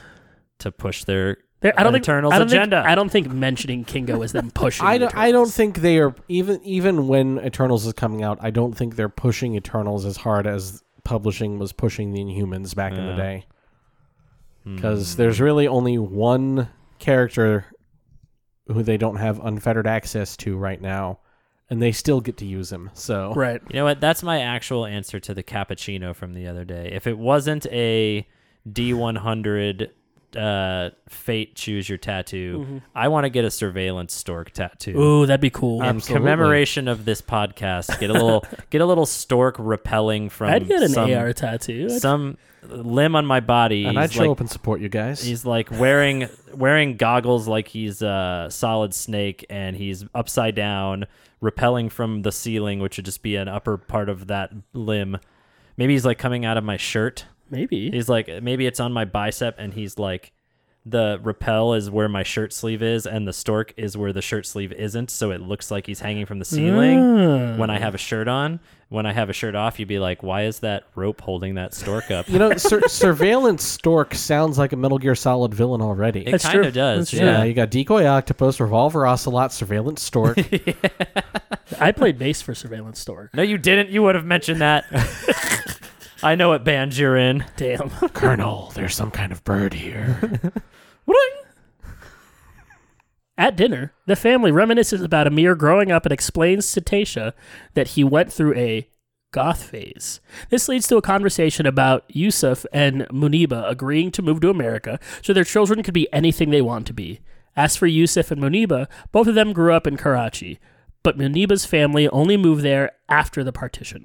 to push their There- I don't think Eternals I don't agenda. Think, I don't think mentioning Kingo is them (laughs) pushing. I don't, I don't think they are even even when Eternals is coming out. I don't think they're pushing Eternals as hard as publishing was pushing the Inhumans back in the day. Hmm. Because there's really only one character who they don't have unfettered access to right now, and they still get to use him. So right. You know what? That's my actual answer to the cappuccino from the other day. If it wasn't a D100 uh, Fate Choose Your Tattoo, I want to get a surveillance stork tattoo. Ooh, that'd be cool. In Absolutely. commemoration of this podcast, get a little (laughs) get a little stork repelling from I'd get an some, AR tattoo. I'd- some limb on my body. and He's I'd show like, up and support you guys. He's like wearing wearing goggles like he's a solid snake, and he's upside down, repelling from the ceiling, which would just be an upper part of that limb. Maybe he's like coming out of my shirt. Maybe. He's like maybe it's on my bicep, and he's like the repel is where my shirt sleeve is, and the stork is where the shirt sleeve isn't, so it looks like he's hanging from the ceiling. Ah. When I have a shirt on, when I have a shirt off, you'd be like, "Why is that rope holding that stork up?" you know, (laughs) sur- surveillance stork sounds like a Metal Gear Solid villain already. It That's kind true. of does. Yeah. yeah. you got decoy octopus, revolver ocelot, surveillance stork. (laughs) I played bass for Surveillance Stork. No, you didn't. You would have mentioned that. (laughs) I know what band you're in. Damn. (laughs) Colonel, there's some kind of bird here. (laughs) At dinner, the family reminisces about Amir growing up and explains to Tasha that he went through a goth phase. This leads to a conversation about Yusuf and Muneeba agreeing to move to America so their children could be anything they want to be. As for Yusuf and Muneeba, both of them grew up in Karachi, but Muneeba's family only moved there after the partition.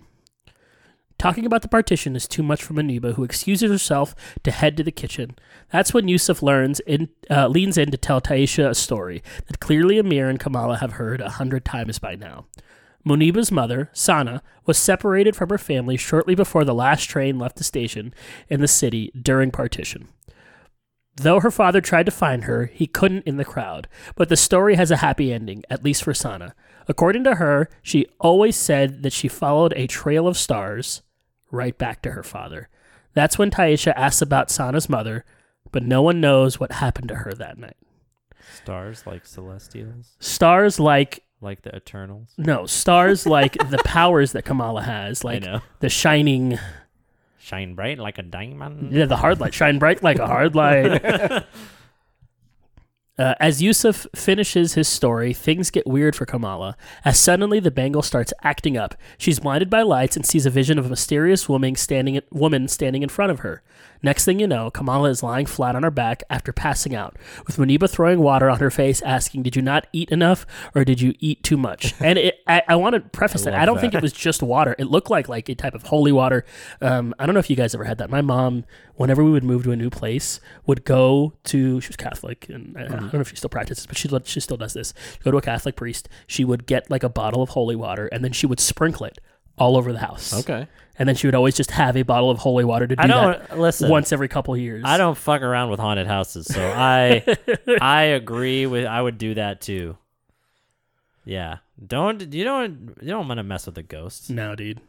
Talking about the partition is too much for Muneeba, who excuses herself to head to the kitchen. That's when Yusuf learns in, uh, leans in to tell Tyesha a story that clearly Amir and Kamala have heard a hundred times by now. Muneeba's mother, Sana, was separated from her family shortly before the last train left the station in the city during partition. Though her father tried to find her, he couldn't in the crowd. But the story has a happy ending, at least for Sana. According to her, she always said that she followed a trail of stars right back to her father. That's when Tyesha asks about Sana's mother, but no one knows what happened to her that night. Stars like celestials, Stars like like the Eternals. no, stars like the powers that Kamala has, like know. the shining Shine bright like a diamond. Yeah, the hard light. Shine bright like a hard light. (laughs) Uh, as Yusuf finishes his story, things get weird for Kamala. As suddenly the bangle starts acting up, she's blinded by lights and sees a vision of a mysterious woman standing woman standing in front of her. Next thing you know, Kamala is lying flat on her back after passing out, with Muneeba throwing water on her face, asking, "Did you not eat enough, or did you eat too much?" (laughs) And it, I, I want to preface that I don't think it was just water. It looked like like a type of holy water. Um, I don't know if you guys ever had that. My mom, whenever we would move to a new place, would go to. She was Catholic, and I, I don't know if she still practices, but she she still does this. Go to a Catholic priest. She would get like a bottle of holy water, and then she would sprinkle it all over the house. Okay. And then she would always just have a bottle of holy water to do I don't that listen. once every couple of years. I don't fuck around with haunted houses, so I (laughs) I agree with. I would do that too. Yeah, Don't you don't you don't want to mess with the ghosts. No, dude.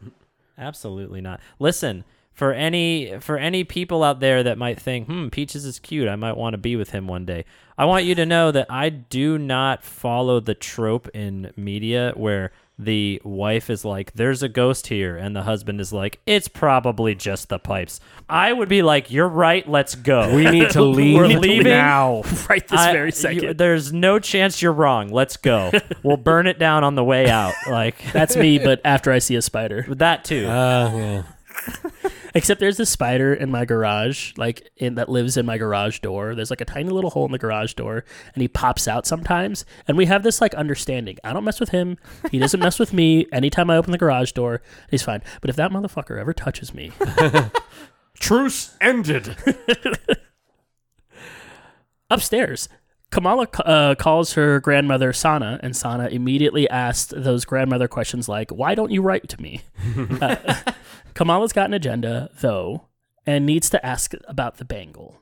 Absolutely not. Listen, for any for any people out there that might think, "Hmm, Peaches is cute. I might want to be with him one day." I want you to know that I do not follow the trope in media where the wife is like, "There's a ghost here," and the husband is like, "It's probably just the pipes." I would be like, "You're right. Let's go. (laughs) We need to (laughs) leave We're leaving now. (laughs) Right this I- very you- second. there's no chance you're wrong. Let's go. we'll burn it down on the way out. Like That's me, but after I see a spider. that too. Uh, yeah. (laughs) Except there's this spider in my garage, like in that lives in my garage door. There's like a tiny little hole in the garage door, and he pops out sometimes. And we have this like understanding. I don't mess with him. He doesn't mess with me. (laughs) Anytime I open the garage door, he's fine. But if that motherfucker ever touches me, (laughs) Truce ended. upstairs. Kamala uh, calls her grandmother Sana, and Sana immediately asks those grandmother questions like, Why don't you write to me? Uh, Kamala's got an agenda, though, and needs to ask about the bangle.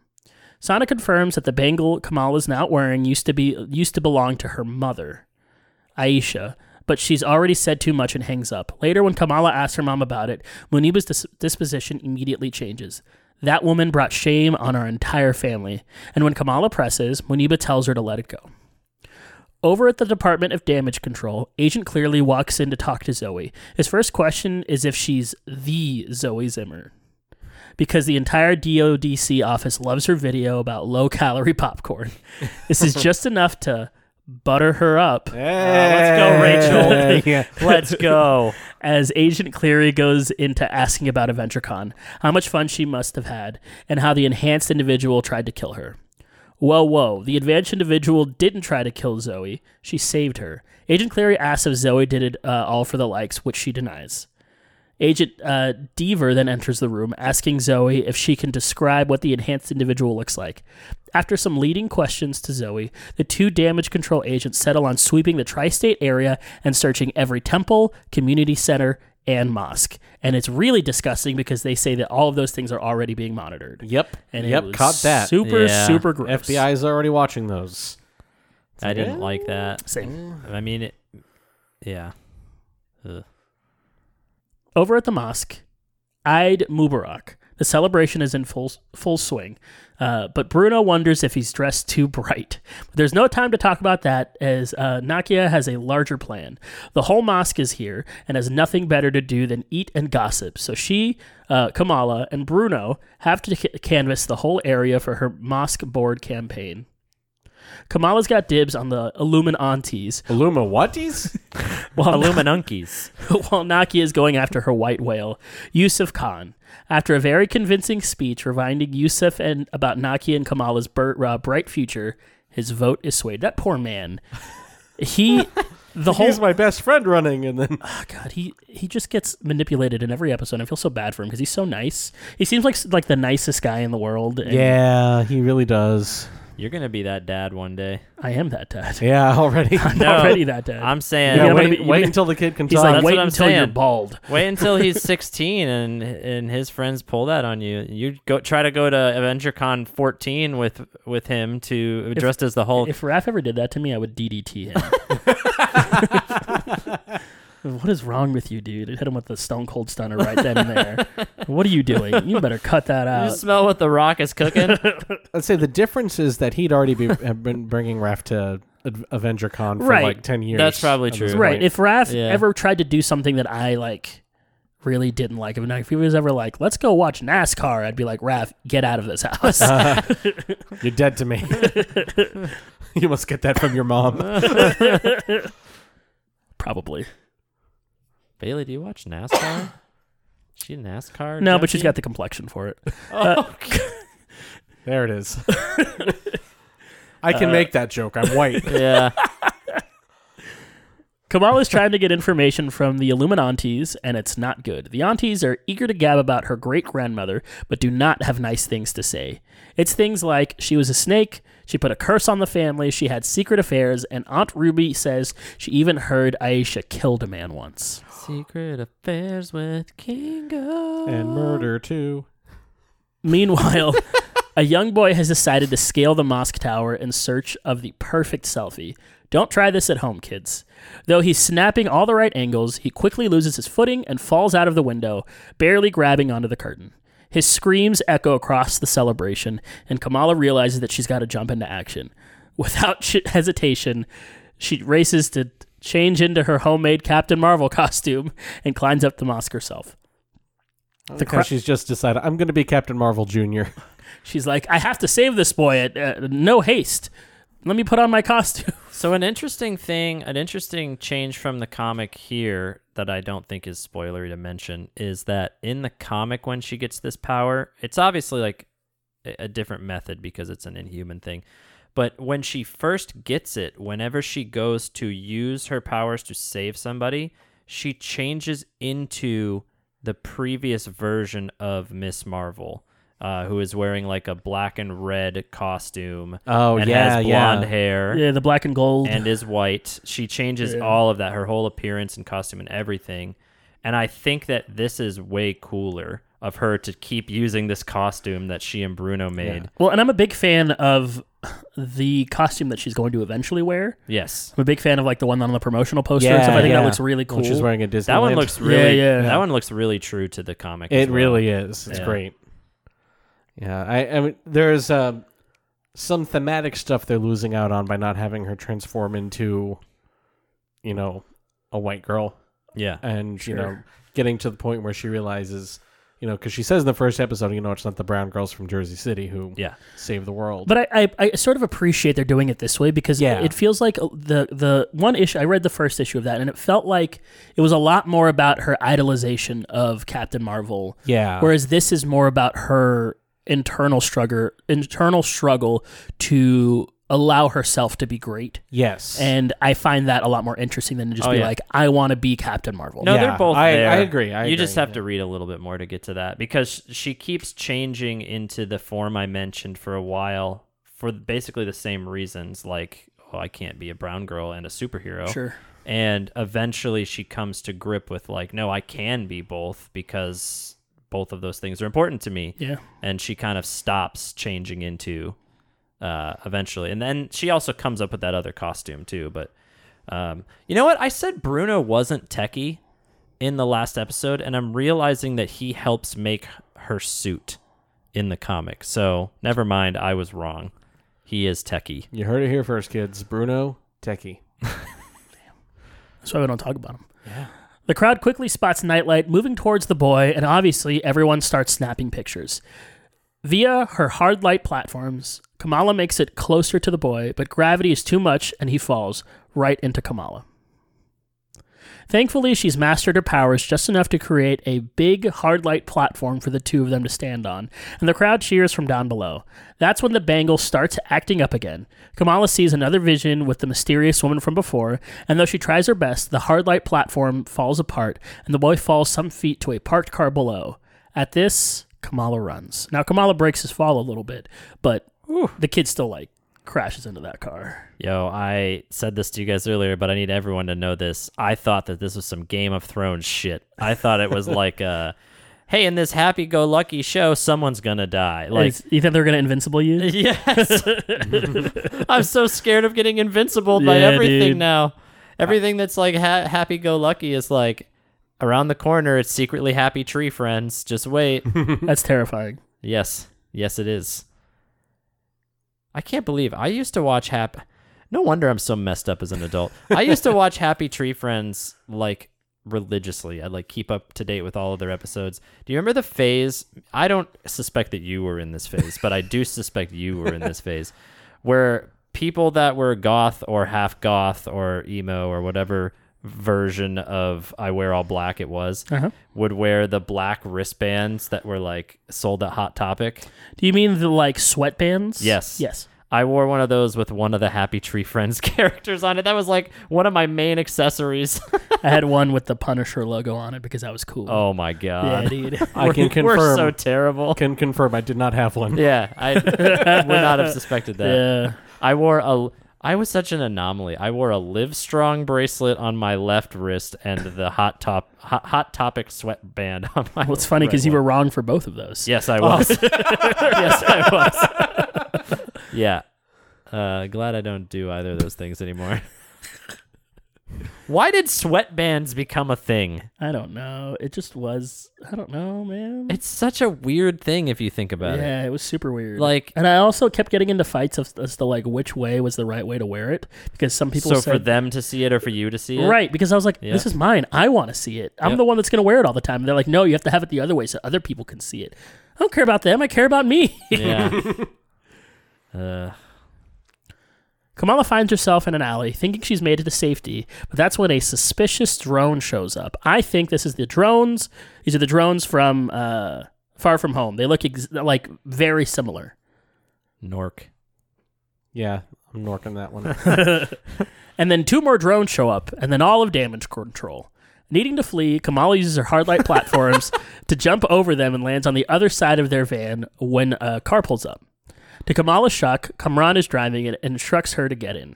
Sana confirms that the bangle Kamala's now wearing used to be used to belong to her mother, Aisha, but she's already said too much and hangs up. Later, when Kamala asks her mom about it, Muneeba's dis- disposition immediately changes. That woman brought shame on our entire family, and when Kamala presses, Muneeba tells her to let it go. Over at the Department of Damage Control, Agent Cleary walks in to talk to Zoe. His first question is if she's the Zoe Zimmer. Because the entire DODC office loves her video about low calorie popcorn. (laughs) This is just enough to butter her up uh, let's go, Rachel. (laughs) yeah. Let's go. as Agent Cleary goes into asking about AvengerCon, how much fun she must have had, and how the enhanced individual tried to kill her. Whoa, whoa, the advanced individual didn't try to kill Zoe, she saved her. Agent Cleary asks if Zoe did it uh, all for the likes, which she denies. Agent uh, Deever then enters the room, asking Zoe if she can describe what the enhanced individual looks like. After some leading questions to Zoe, the two damage control agents settle on sweeping the tri state area and searching every temple, community center, and mosque. And it's really disgusting because they say that all of those things are already being monitored. Yep. And it yep. was Caught that. Super, Yeah. super gross. FBI is already watching those. I didn't like that. Same. I mean, it, yeah. Ugh. Over at the mosque, Eid Mubarak. The celebration is in full full swing, uh, but Bruno wonders if he's dressed too bright. But there's no time to talk about that, as uh, Nakia has a larger plan. The whole mosque is here and has nothing better to do than eat and gossip. So she, uh, Kamala, and Bruno have to ca- canvass the whole area for her mosque board campaign. Kamala's got dibs on the Illuminaunties, Illuma whaties? while Illuminunkies. while Naki is going after her white whale, Yusuf Khan. After a very convincing speech reminding Yusuf and about Naki and Kamala's bur- uh, bright future, his vote is swayed. That poor man. He, (laughs) the whole He's my best friend running, and then oh God, he he just gets manipulated in every episode. I feel so bad for him because he's so nice. He seems like like the nicest guy in the world. and yeah, he really does. You're gonna be that dad one day. I am that dad. Yeah, (laughs) already. (laughs) I'm No, already that dad. I'm saying. yeah, gonna wait, be- you're wait gonna- until the kid can he's talk. like, that's wait what I'm until you're saying. bald. (laughs) Wait until he's 16 and and his friends pull that on you. You go try to go to AvengerCon 14 with with him to dressed as the Hulk. If Raph ever did that to me, I would DDT him. what is wrong with you, dude? Hit him with the Stone Cold Stunner right then and there. What are you doing? You (laughs) better cut that out. you smell what the Rock is cooking. (laughs) Let's say the difference is that he'd already be, have been bringing Raph to Ad- Avenger Con for Right. like 10 years. That's probably at this true. right. If Raph Yeah. ever tried to do something that I like really didn't like, if if he was ever like, let's go watch NASCAR, I'd be like, Raph, get out of this house. (laughs) You're dead to me. you must get that from your mom. Probably. Bailey, do you watch NASCAR? Is she a NASCAR? No, but she's got the complexion for it. (laughs) Uh, oh, (laughs) There it is. (laughs) I can uh, make that joke. I'm white. yeah. Kamala's trying to get information from the Illuminaunties, and it's not good. The aunties are eager to gab about her great grandmother, but do not have nice things to say. It's things like she was a snake, she put a curse on the family, she had secret affairs, and Aunt Ruby says she even heard Aisha killed a man once. Secret affairs with Kingo. and murder, too. Meanwhile, a young boy has decided to scale the mosque tower in search of the perfect selfie. Don't try this at home, kids. Though he's snapping all the right angles, he quickly loses his footing and falls out of the window, barely grabbing onto the curtain. His screams echo across the celebration, and Kamala realizes that she's got to jump into action. Without sh- (laughs) hesitation, she races to change into her homemade Captain Marvel (laughs) costume and climbs up the mosque herself. The The cra- she's just decided I'm going to be Captain Marvel Jr. (laughs) She's like, I have to save this boy at uh, no haste. Let me put on my costume. (laughs) So an interesting thing, an interesting change from the comic here that I don't think is spoilery to mention is that in the comic when she gets this power, it's obviously like a a different method because it's an inhuman thing. But when she first gets it, whenever she goes to use her powers to save somebody, she changes into the previous version of Miss Marvel, uh, who is wearing like a black and red costume. Oh, and yeah, has yeah. blonde hair Yeah, the black and gold. and is white. She changes Yeah. all of that, her whole appearance and costume and everything. And I think that this is way cooler of her to keep using this costume that she and Bruno made. well, and I'm a big fan of the costume that she's going to eventually wear. Yes. I'm a big fan of like the one on the promotional poster and stuff. I think that looks really cool. When she's wearing a Disney. That one looks really yeah. that one looks really true to the comic. It well. really is. It's Yeah. great. Yeah, I, I mean, there's uh, some thematic stuff they're losing out on by not having her transform into, you know, a white girl, Yeah. and you know, getting to the point where she realizes, you know, because she says in the first episode, you know, it's not the brown girls from Jersey City who Yeah. save the world. But I, I, I sort of appreciate they're doing it this way because Yeah. it feels like uh, the the one issue I read the first issue of that and it felt like it was a lot more about her idolization of Captain Marvel. yeah, Whereas this is more about her internal struggle internal struggle to allow herself to be great. yes, And I find that a lot more interesting than to just Oh, be yeah. like, I want to be Captain Marvel. No, Yeah, they're both I- there. I agree, I you just agree, have yeah. to read a little bit more to get to that because she keeps changing into the form I mentioned for a while for basically the same reasons. Like, oh, I can't be a brown girl and a superhero. Sure. And eventually, she comes to grip with like, no, I can be both because both of those things are important to me. Yeah. And she kind of stops changing into uh, eventually. And then she also comes up with that other costume too. But um, you know what? I said Bruno wasn't techie in the last episode, and I'm realizing that he helps make her suit in the comic. So never mind, I was wrong. He is techie. you heard it here first, kids. Bruno Techie. That's why we don't talk about him. Yeah. The crowd quickly spots Nightlight moving towards the boy, and obviously everyone starts snapping pictures. Via her hard light platforms, Kamala makes it closer to the boy, but gravity is too much and he falls right into Kamala. Thankfully, she's mastered her powers just enough to create a big hard light platform for the two of them to stand on, and the crowd cheers from down below. That's when the bangle starts acting up again. Kamala sees another vision with the mysterious woman from before, and though she tries her best, the hard light platform falls apart, and the boy falls some feet to a parked car below. At this, Kamala runs. Now, Kamala breaks his fall a little bit, but the kid still, like, crashes into that car. Yo, I said this to you guys earlier, but I need everyone to know this. I thought that this was some Game of Thrones shit. I thought it was (laughs) like, uh, hey, in this happy-go-lucky show, someone's gonna die. Like, Is- you think they're to invincible you? (laughs) yes, (laughs) I'm so scared of getting invincible by everything dude. now. Everything that's like ha- happy-go-lucky is like around the corner. It's secretly happy tree friends. Just wait. (laughs) That's terrifying. Yes. Yes, it is. I can't believe I used to watch Happy. No wonder I'm so messed up as an adult. I used to (laughs) watch Happy Tree Friends like religiously. I'd like keep up to date with all of their episodes. Do you remember the phase? I don't suspect that you were in this phase, but I do (laughs) suspect you were in this phase where people that were goth or half goth or emo or whatever version of I wear all black it was Uh-huh. would wear the black wristbands that were like sold at Hot Topic. Do you mean the, like, sweatbands? Yes. Yes. I wore one of those with one of the Happy Tree Friends (laughs) characters on it. That was like one of my main accessories. (laughs) I had (laughs) one with the Punisher logo on it because that was cool. oh my yeah, god. dude. I can confirm. We're so terrible. can confirm I did not have one. Yeah, I would not have suspected that. yeah. I wore a I was such an anomaly. I wore a Live Strong bracelet on my left wrist and the Hot Top Hot, hot Topic sweatband (laughs) on my Well, it's funny because right you were wrong for both of those. Yes, I was. (laughs) yes, I was. (laughs) yeah. Uh, glad I don't do either of those things anymore. Why did sweatbands become a thing? I don't know. It just was. I don't know, man. It's such a weird thing if you think about it. yeah, it was super weird. Like- and I also kept getting into fights of, as to like which way was the right way to wear it because some people So said for them to see it or for you to see it, right because I was like, Yeah. this is mine. I want to see it. I'm Yep. the one that's gonna wear it all the time. And they're like, no, you have to have it the other way so other people can see it. I don't care about them. I care about me. Yeah. (laughs) uh, Kamala finds herself in an alley, thinking she's made it to safety, but that's when a suspicious drone shows up. I think this is the drones. These are the drones from uh, Far From Home. They look ex- like very similar. Nork. Yeah, I'm norking that one. (laughs) (laughs) And then two more drones show up, and then all of damage control. Needing to flee, Kamala uses her hard light (laughs) platforms to jump over them and lands on the other side of their van when a car pulls up. To Kamala's shock, Kamran is driving it and instructs her to get in.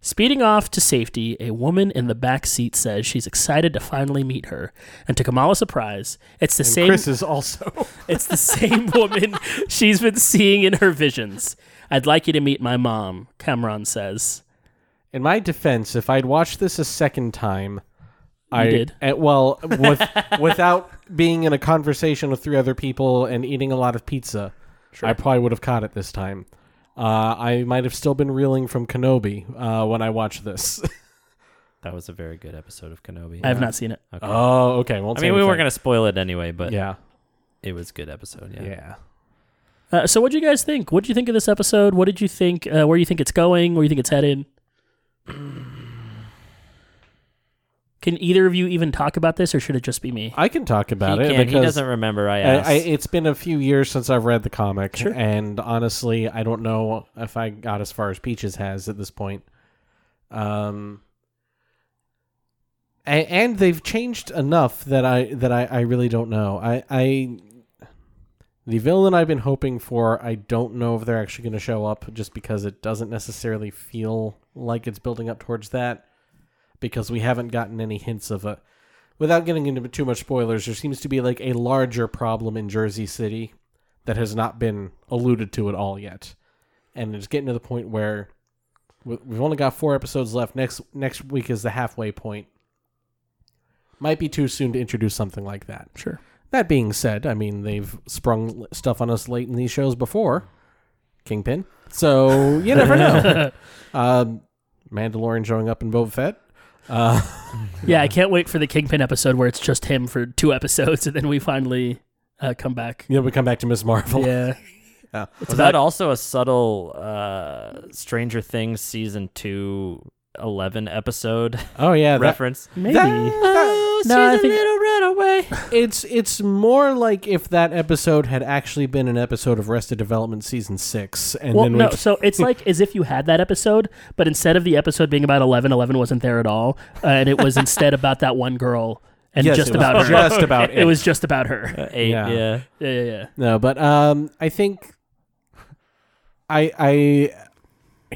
Speeding off to safety, a woman in the back seat says she's excited to finally meet her. And to Kamala's surprise, it's the And same Chris is also. (laughs) it's the same woman she's been seeing in her visions. I'd like you to meet my mom, Kamran says. In my defense, if I'd watched this a second time, I did. eh, well, with, (laughs) without being in a conversation with three other people and eating a lot of pizza, I probably would have caught it this time. Uh, I might have still been reeling from Kenobi uh, when I watched this. (laughs) That was a very good episode of Kenobi. I have not seen it. Okay. oh, okay. Won't I mean, we weren't going to spoil it anyway, but Yeah, it was a good episode. Yeah. yeah. Uh, so, what do you guys think? What did you think of this episode? What did you think? Uh, where do you think it's going? Where do you think it's headed? (clears throat) Can either of you even talk about this, or should it just be me? I can talk about he it can. He doesn't remember. I I, asked. I, it's been a few years since I've read the comic, Sure. and honestly, I don't know if I got as far as Peaches has at this point. Um, and, and they've changed enough that I that I, I really don't know. I, I the villain I've been hoping for, I don't know if they're actually going to show up, just because it doesn't necessarily feel like it's building up towards that, because we haven't gotten any hints of a without getting into too much spoilers, there seems to be like a larger problem in Jersey City that has not been alluded to at all yet, and it's getting to the point where we- we've only got four episodes left. Next next week is the halfway point. Might be too soon to introduce something like that. Sure. That being said, I mean they've sprung stuff on us late in these shows before, Kingpin. So you never (laughs) know. um, Mandalorian showing up in Boba Fett. Uh, (laughs) Yeah, I can't wait for the Kingpin episode where it's just him for two episodes, (laughs) and then we finally uh, come back. Yeah, we come back to Miss Marvel. Yeah, (laughs) Yeah. it's was about that also a subtle uh, Stranger Things season two 11 episode Oh yeah, that- reference? maybe. That- that- No, I think- little red away. it's it's more like if that episode had actually been an episode of Arrested Development season six, and well, then no. So it's like as if you had that episode, but instead of the episode being about Eleven, Eleven wasn't there at all, uh, and it was instead (laughs) about that one girl and Yes, just it was about her. just about it. it. was just about her. Eight, Yeah. yeah. Yeah, yeah, yeah. no, but um, I think I I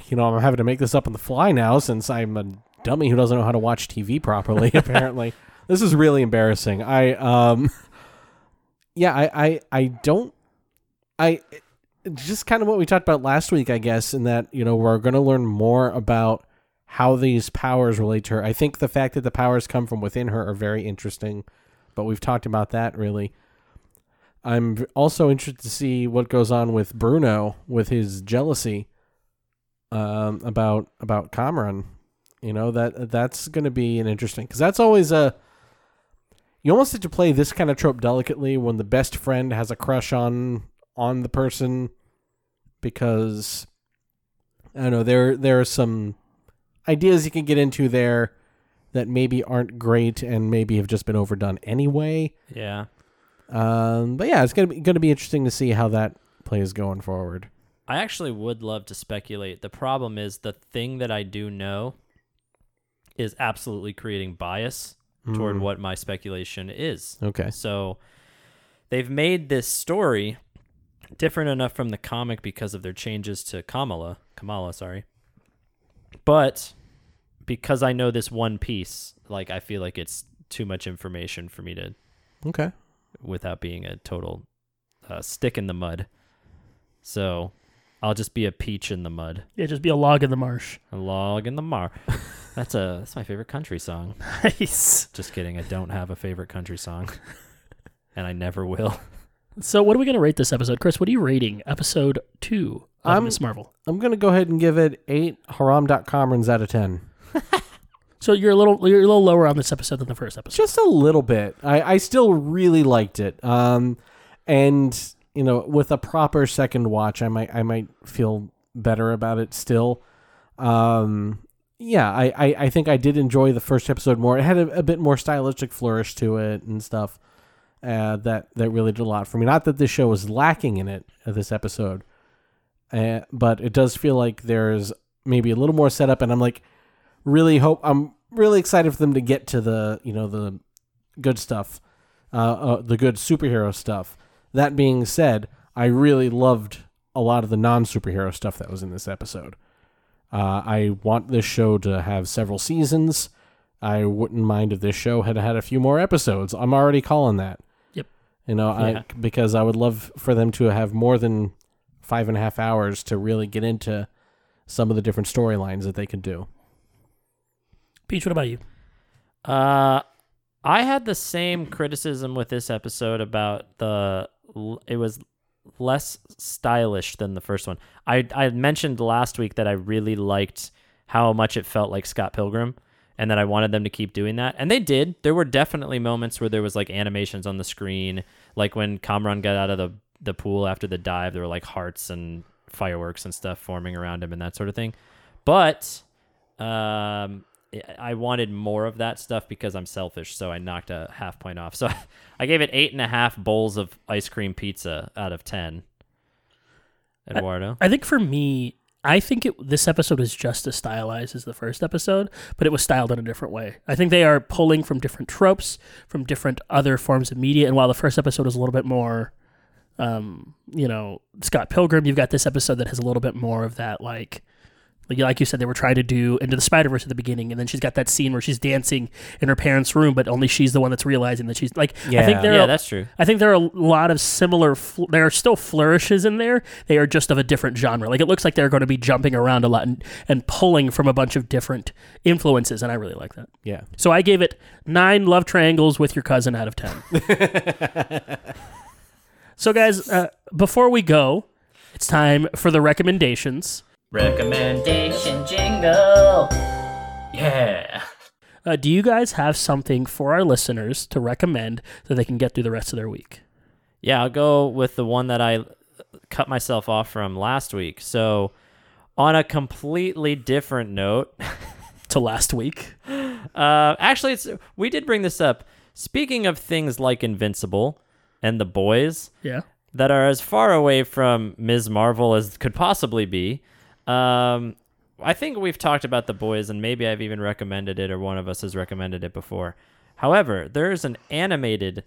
you know I'm having to make this up on the fly now since I'm a dummy who doesn't know how to watch TV properly. (laughs) apparently, this is really embarrassing. I um, (laughs) yeah, I I I don't I just kind of what we talked about last week, I guess, in that you know we're going to learn more about how these powers relate to her. I think the fact that the powers come from within her are very interesting, but we've talked about that really. I'm also interested to see what goes on with Bruno with his jealousy um, about about Kamran. You know that that's going to be an interesting because that's always a. You almost have to play this kind of trope delicately when the best friend has a crush on on the person, because I don't know there there are some ideas you can get into there that maybe aren't great and maybe have just been overdone anyway. Yeah. Um, but yeah, it's gonna be gonna be interesting to see how that plays going forward. I actually would love to speculate. The problem is the thing that I do know is absolutely creating bias toward Mm. what my speculation is. Okay. So they've made this story different enough from the comic because of their changes to Kamala, Kamala, sorry. But because I know this one piece, like I feel like it's too much information for me to Okay. without being a total uh, stick in the mud. So I'll just be a peach in the mud, Yeah, just be a log in the marsh. a log in the mar. (laughs) That's a that's my favorite country song. Nice. Just kidding. I don't have a favorite country song, (laughs) and I never will. So, what are we going to rate this episode, Chris? What are you rating episode two of I'm- Miss Marvel? I'm gonna go ahead and give it eight haram.com runs out of ten. (laughs) So you're a little you're a little lower on this episode than the first episode. Just a little bit. I, I still really liked it. Um, and you know, with a proper second watch, I might I might feel better about it still. Um, yeah, I, I, I think I did enjoy the first episode more. It had a, a bit more stylistic flourish to it and stuff. Uh, that that really did a lot for me. Not that this show was lacking in it. Uh, this episode, uh, but it does feel like there's maybe a little more setup, and I'm like really hope I'm really excited for them to get to the you know the good stuff, uh, uh, the good superhero stuff. That being said, I really loved a lot of the non superhero stuff that was in this episode. Uh, I want this show to have several seasons. I wouldn't mind if this show had had a few more episodes. I'm already calling that. Yep. You know, Yeah. I, because I would love for them to have more than five and a half hours to really get into some of the different storylines that they could do. Peach, what about you? Uh, I had the same criticism with this episode about the. It was less stylish than the first one. I I mentioned last week that I really liked how much it felt like Scott Pilgrim, and that I wanted them to keep doing that, and they did. There were definitely moments where there was like animations on the screen, like when Kamran got out of the the pool after the dive. There were like hearts and fireworks and stuff forming around him and that sort of thing. But um, I- I wanted more of that stuff because I'm selfish, so I knocked a half point off. So (laughs) I gave it eight and a half bowls of ice cream pizza out of ten. Eduardo, I think for me, I think it, this episode is just as stylized as the first episode, but it was styled in a different way. I think they are pulling from different tropes, from different other forms of media. And while the first episode is a little bit more, um, you know, Scott Pilgrim, you've got this episode that has a little bit more of that, like, like, like you said, they were trying to do into the Spider Verse at the beginning, and then she's got that scene where she's dancing in her parents' room, but only she's the one that's realizing that she's like. I think Yeah. there yeah, are that's true. I think there are a lot of similar. Fl- there are still flourishes in there. They are just of a different genre. Like it looks like they're going to be jumping around a lot and, and pulling from a bunch of different influences, and I really like that. Yeah. So I gave it nine love triangles with your cousin out of ten. (laughs) so guys, uh, before we go, it's time for the recommendations. Recommendation jingle. Yeah. Uh, do you guys have something for our listeners to recommend so they can get through the rest of their week? Yeah, I'll go with the one that I cut myself off from last week. So, on a completely different note, (laughs) To last week, uh, actually, it's we did bring this up. Speaking of things like Invincible and the boys, yeah. that are as far away from Ms. Marvel as could possibly be. Um, I think we've talked about The Boys, and maybe I've even recommended it, or one of us has recommended it before. However, there's an animated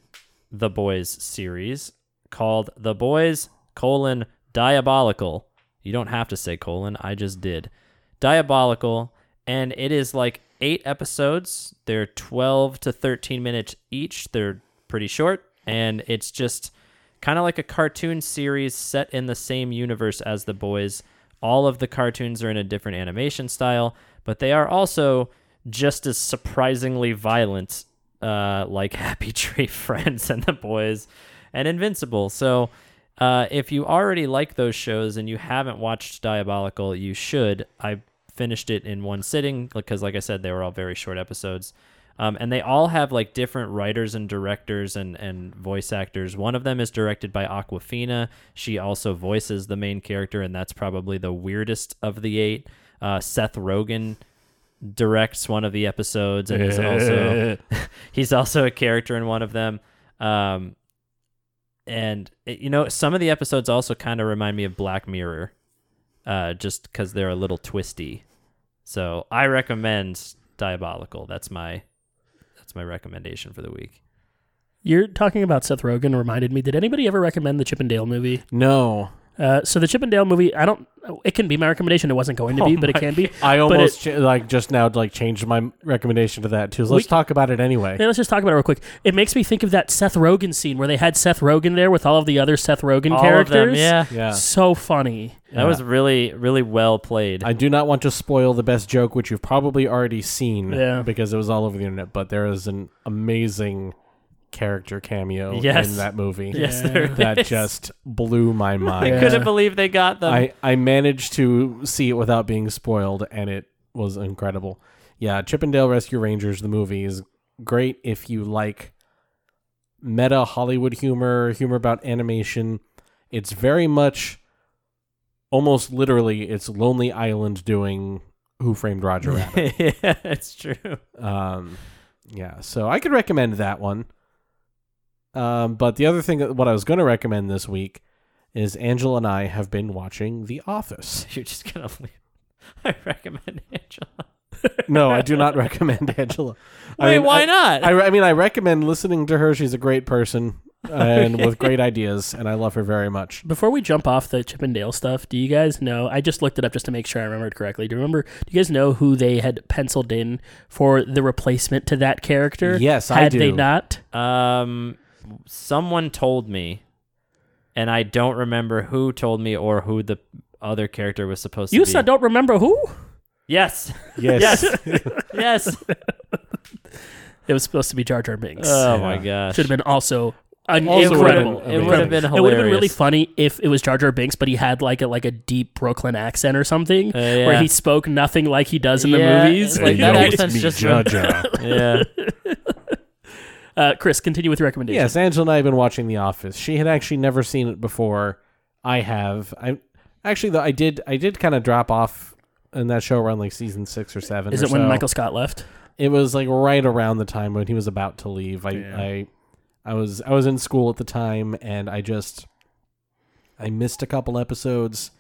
The Boys series called The Boys colon Diabolical. You don't have to say colon, I just did. Diabolical, and it is like eight episodes. They're 12 to 13 minutes each. They're pretty short, and it's just kind of like a cartoon series set in the same universe as The Boys. All of the cartoons are in a different animation style, but they are also just as surprisingly violent, uh, like (laughs) Happy Tree Friends and The Boys and Invincible. So, uh, if you already like those shows and you haven't watched Diabolical, you should. I finished it in one sitting because, like I said, they were all very short episodes. Um, and they all have like different writers and directors and, and voice actors. One of them is directed by Awkwafina. She also voices the main character, and that's probably the weirdest of the eight. Uh, Seth Rogen directs one of the episodes, and he's also (laughs) he's also a character in one of them. Um, and it- you know, some of the episodes also kind of remind me of Black Mirror, uh, just because they're a little twisty. So I recommend Diabolical. That's my that's my recommendation for the week. You're talking about Seth Rogen reminded me. Did anybody ever recommend the Chip and Dale movie? No. Uh, so the Chip 'n Dale movie, I don't. It can be my recommendation. It wasn't going to be, Oh but it can be. (laughs) I almost it- cha- like just now like changed my recommendation to that too. So let's We- talk about it anyway. Yeah, let's just talk about it real quick. It makes me think of that Seth Rogen scene where they had Seth Rogen there with all of the other Seth Rogen All of characters. them, yeah. Yeah. So funny. That was really, really well played. I do not want to spoil the best joke, which you've probably already seen, Yeah. because it was all over the internet. But there is an amazing character cameo Yes. in that movie. (laughs) yes, there that is. just blew my (laughs) mind. I couldn't believe they got them. I I managed to see it without being spoiled, and it was incredible. Yeah, Chip 'n Dale Rescue Rangers, the movie is great if you like meta Hollywood humor, humor about animation. It's very much, almost literally, it's Lonely Island doing Who Framed Roger (laughs) Rabbit. yeah, it's true. Um, yeah, so I could recommend that one. Um, but the other thing, that- what I was going to recommend this week, is Angela and I have been watching The Office. (laughs) You're just gonna leave. (laughs) I recommend (laughs) Angela. No, I do not recommend Angela. I Wait, mean, why I- not? I, I mean, I recommend listening to her. She's a great person and with great ideas, and I love her very much. Before we jump off the Chip 'n Dale stuff, do you guys know? I just looked it up just to make sure I remembered correctly. Do you remember? Do you guys know who they had penciled in for the replacement to that character? Yes, I do. had they not? Um, someone told me, and I don't remember who told me or who the other character was supposed to be. You said don't remember who? yes, Yes. (laughs) yes. It was supposed to be Jar Jar Binks. oh my gosh! Should have been also. An Also would've incredible. been it would have been It would have been really funny if it was Jar Jar Binks, but he had like a like a deep Brooklyn accent or something, Uh, where he spoke nothing like he does in the Yeah, movies. it's like that accent's just Jar Jar. (laughs) yeah. Uh, Chris, continue with your recommendation. Yes, Angela and I have been watching The Office. She had actually never seen it before. I have. I actually though I did. I did kind of drop off in that show around like season six or seven. Is or it when so. Michael Scott left? It was like right around the time when he was about to leave. I, Yeah. I, I was I was in school at the time, and I just I missed a couple episodes,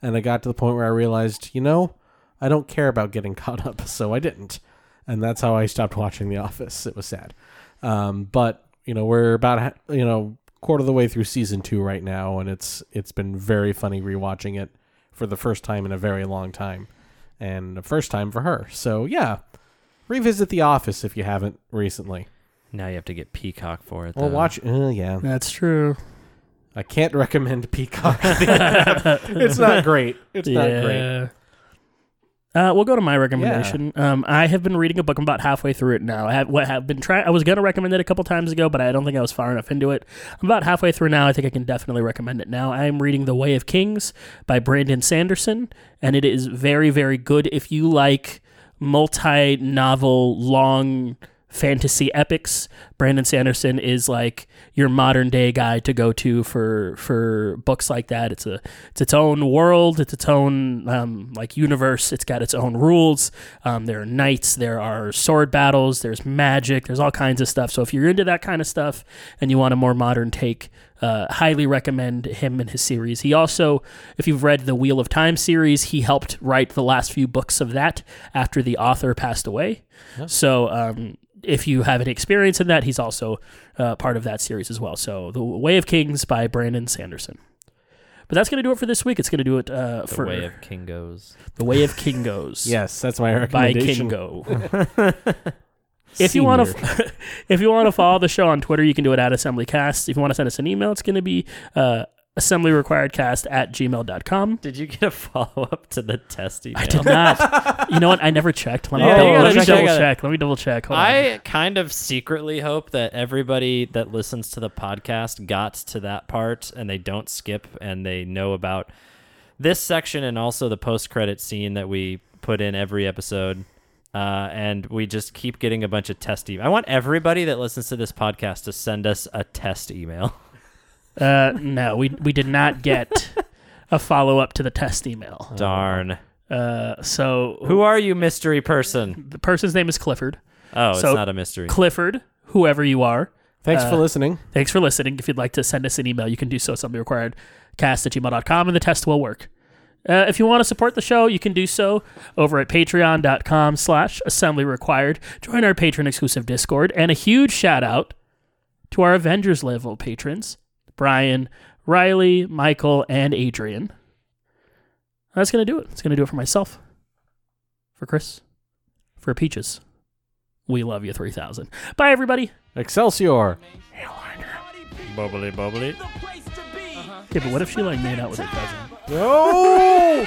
and I got to the point where I realized, you know, I don't care about getting (laughs) caught up, so I didn't, and that's how I stopped watching The Office. It was sad, um, but you know we're about ha- you know quarter of the way through season two right now, and it's it's been very funny rewatching it for the first time in a very long time, and the first time for her. So yeah, revisit The Office if you haven't recently, Now you have to get Peacock for it. or though. watch. Uh, yeah, That's true. I can't recommend Peacock. (laughs) it's not great. It's not great. Uh, we'll go to my recommendation. Um, I have been reading a book. I'm about halfway through it now. I have what have been trying. I was going to recommend it a couple times ago, but I don't think I was far enough into it. I'm about halfway through now. I think I can definitely recommend it now. I am reading The Way of Kings by Brandon Sanderson, and it is very, very good. If you like multi-novel, long fantasy epics, Brandon Sanderson is like your modern day guy to go to for for books like that. It's a it's its own world, it's its own um, like universe. It's got its own rules. Um, there are knights, there are sword battles, there's magic, there's all kinds of stuff. So if you're into that kind of stuff and you want a more modern take, uh, highly recommend him and his series. He also, if you've read the Wheel of Time series, he helped write the last few books of that after the author passed away. So um, if you have any experience in that, he's also uh, part of that series as well. So The Way of Kings by Brandon Sanderson. But that's going to do it for this week. It's going to do it uh, for The for way of Kingos. The Way of Kingos. (laughs) Yes, that's my recommendation. by recommendation. Kingo. (laughs) If you want to, (laughs) if you want to follow the show on Twitter, you can do it at AssemblyCast. If you want to send us an email, it's going to be uh, assemblyrequiredcast at gmail.com. Did you get a (laughs) follow up to the test email? I did not. you know what? I never checked. Let me, (laughs) Yeah, double, let me check double check. Let me double check. Hold on. I kind of secretly hope that everybody that listens to the podcast got to that part and they don't skip and they know about this section and also the post credit scene that we put in every episode. Uh, and we just keep getting a bunch of test email. I want everybody that listens to this podcast to send us a test email. (laughs) Uh, no, we we did not get a follow up to the test email. (laughs) Darn. Uh, so Who are you, mystery person? the person's name is Clifford. Oh, So, it's not a mystery. Clifford, whoever you are. Thanks for Uh, listening. Thanks for listening. If you'd like to send us an email, you can do so. Something required cast at gmail.com and the test will work. Uh, if you want to support the show, you can do so over at patreon.com slash assembly required. Join our patron exclusive Discord. And a huge shout out to our Avengers level patrons Brian, Riley, Michael, and Adrian. That's going to do it. It's going to do it for myself, for Chris, for Peaches. We love you 3000. Bye, everybody. Excelsior. Bubbly, bubbly. Okay, but what if she like made out with her cousin? No!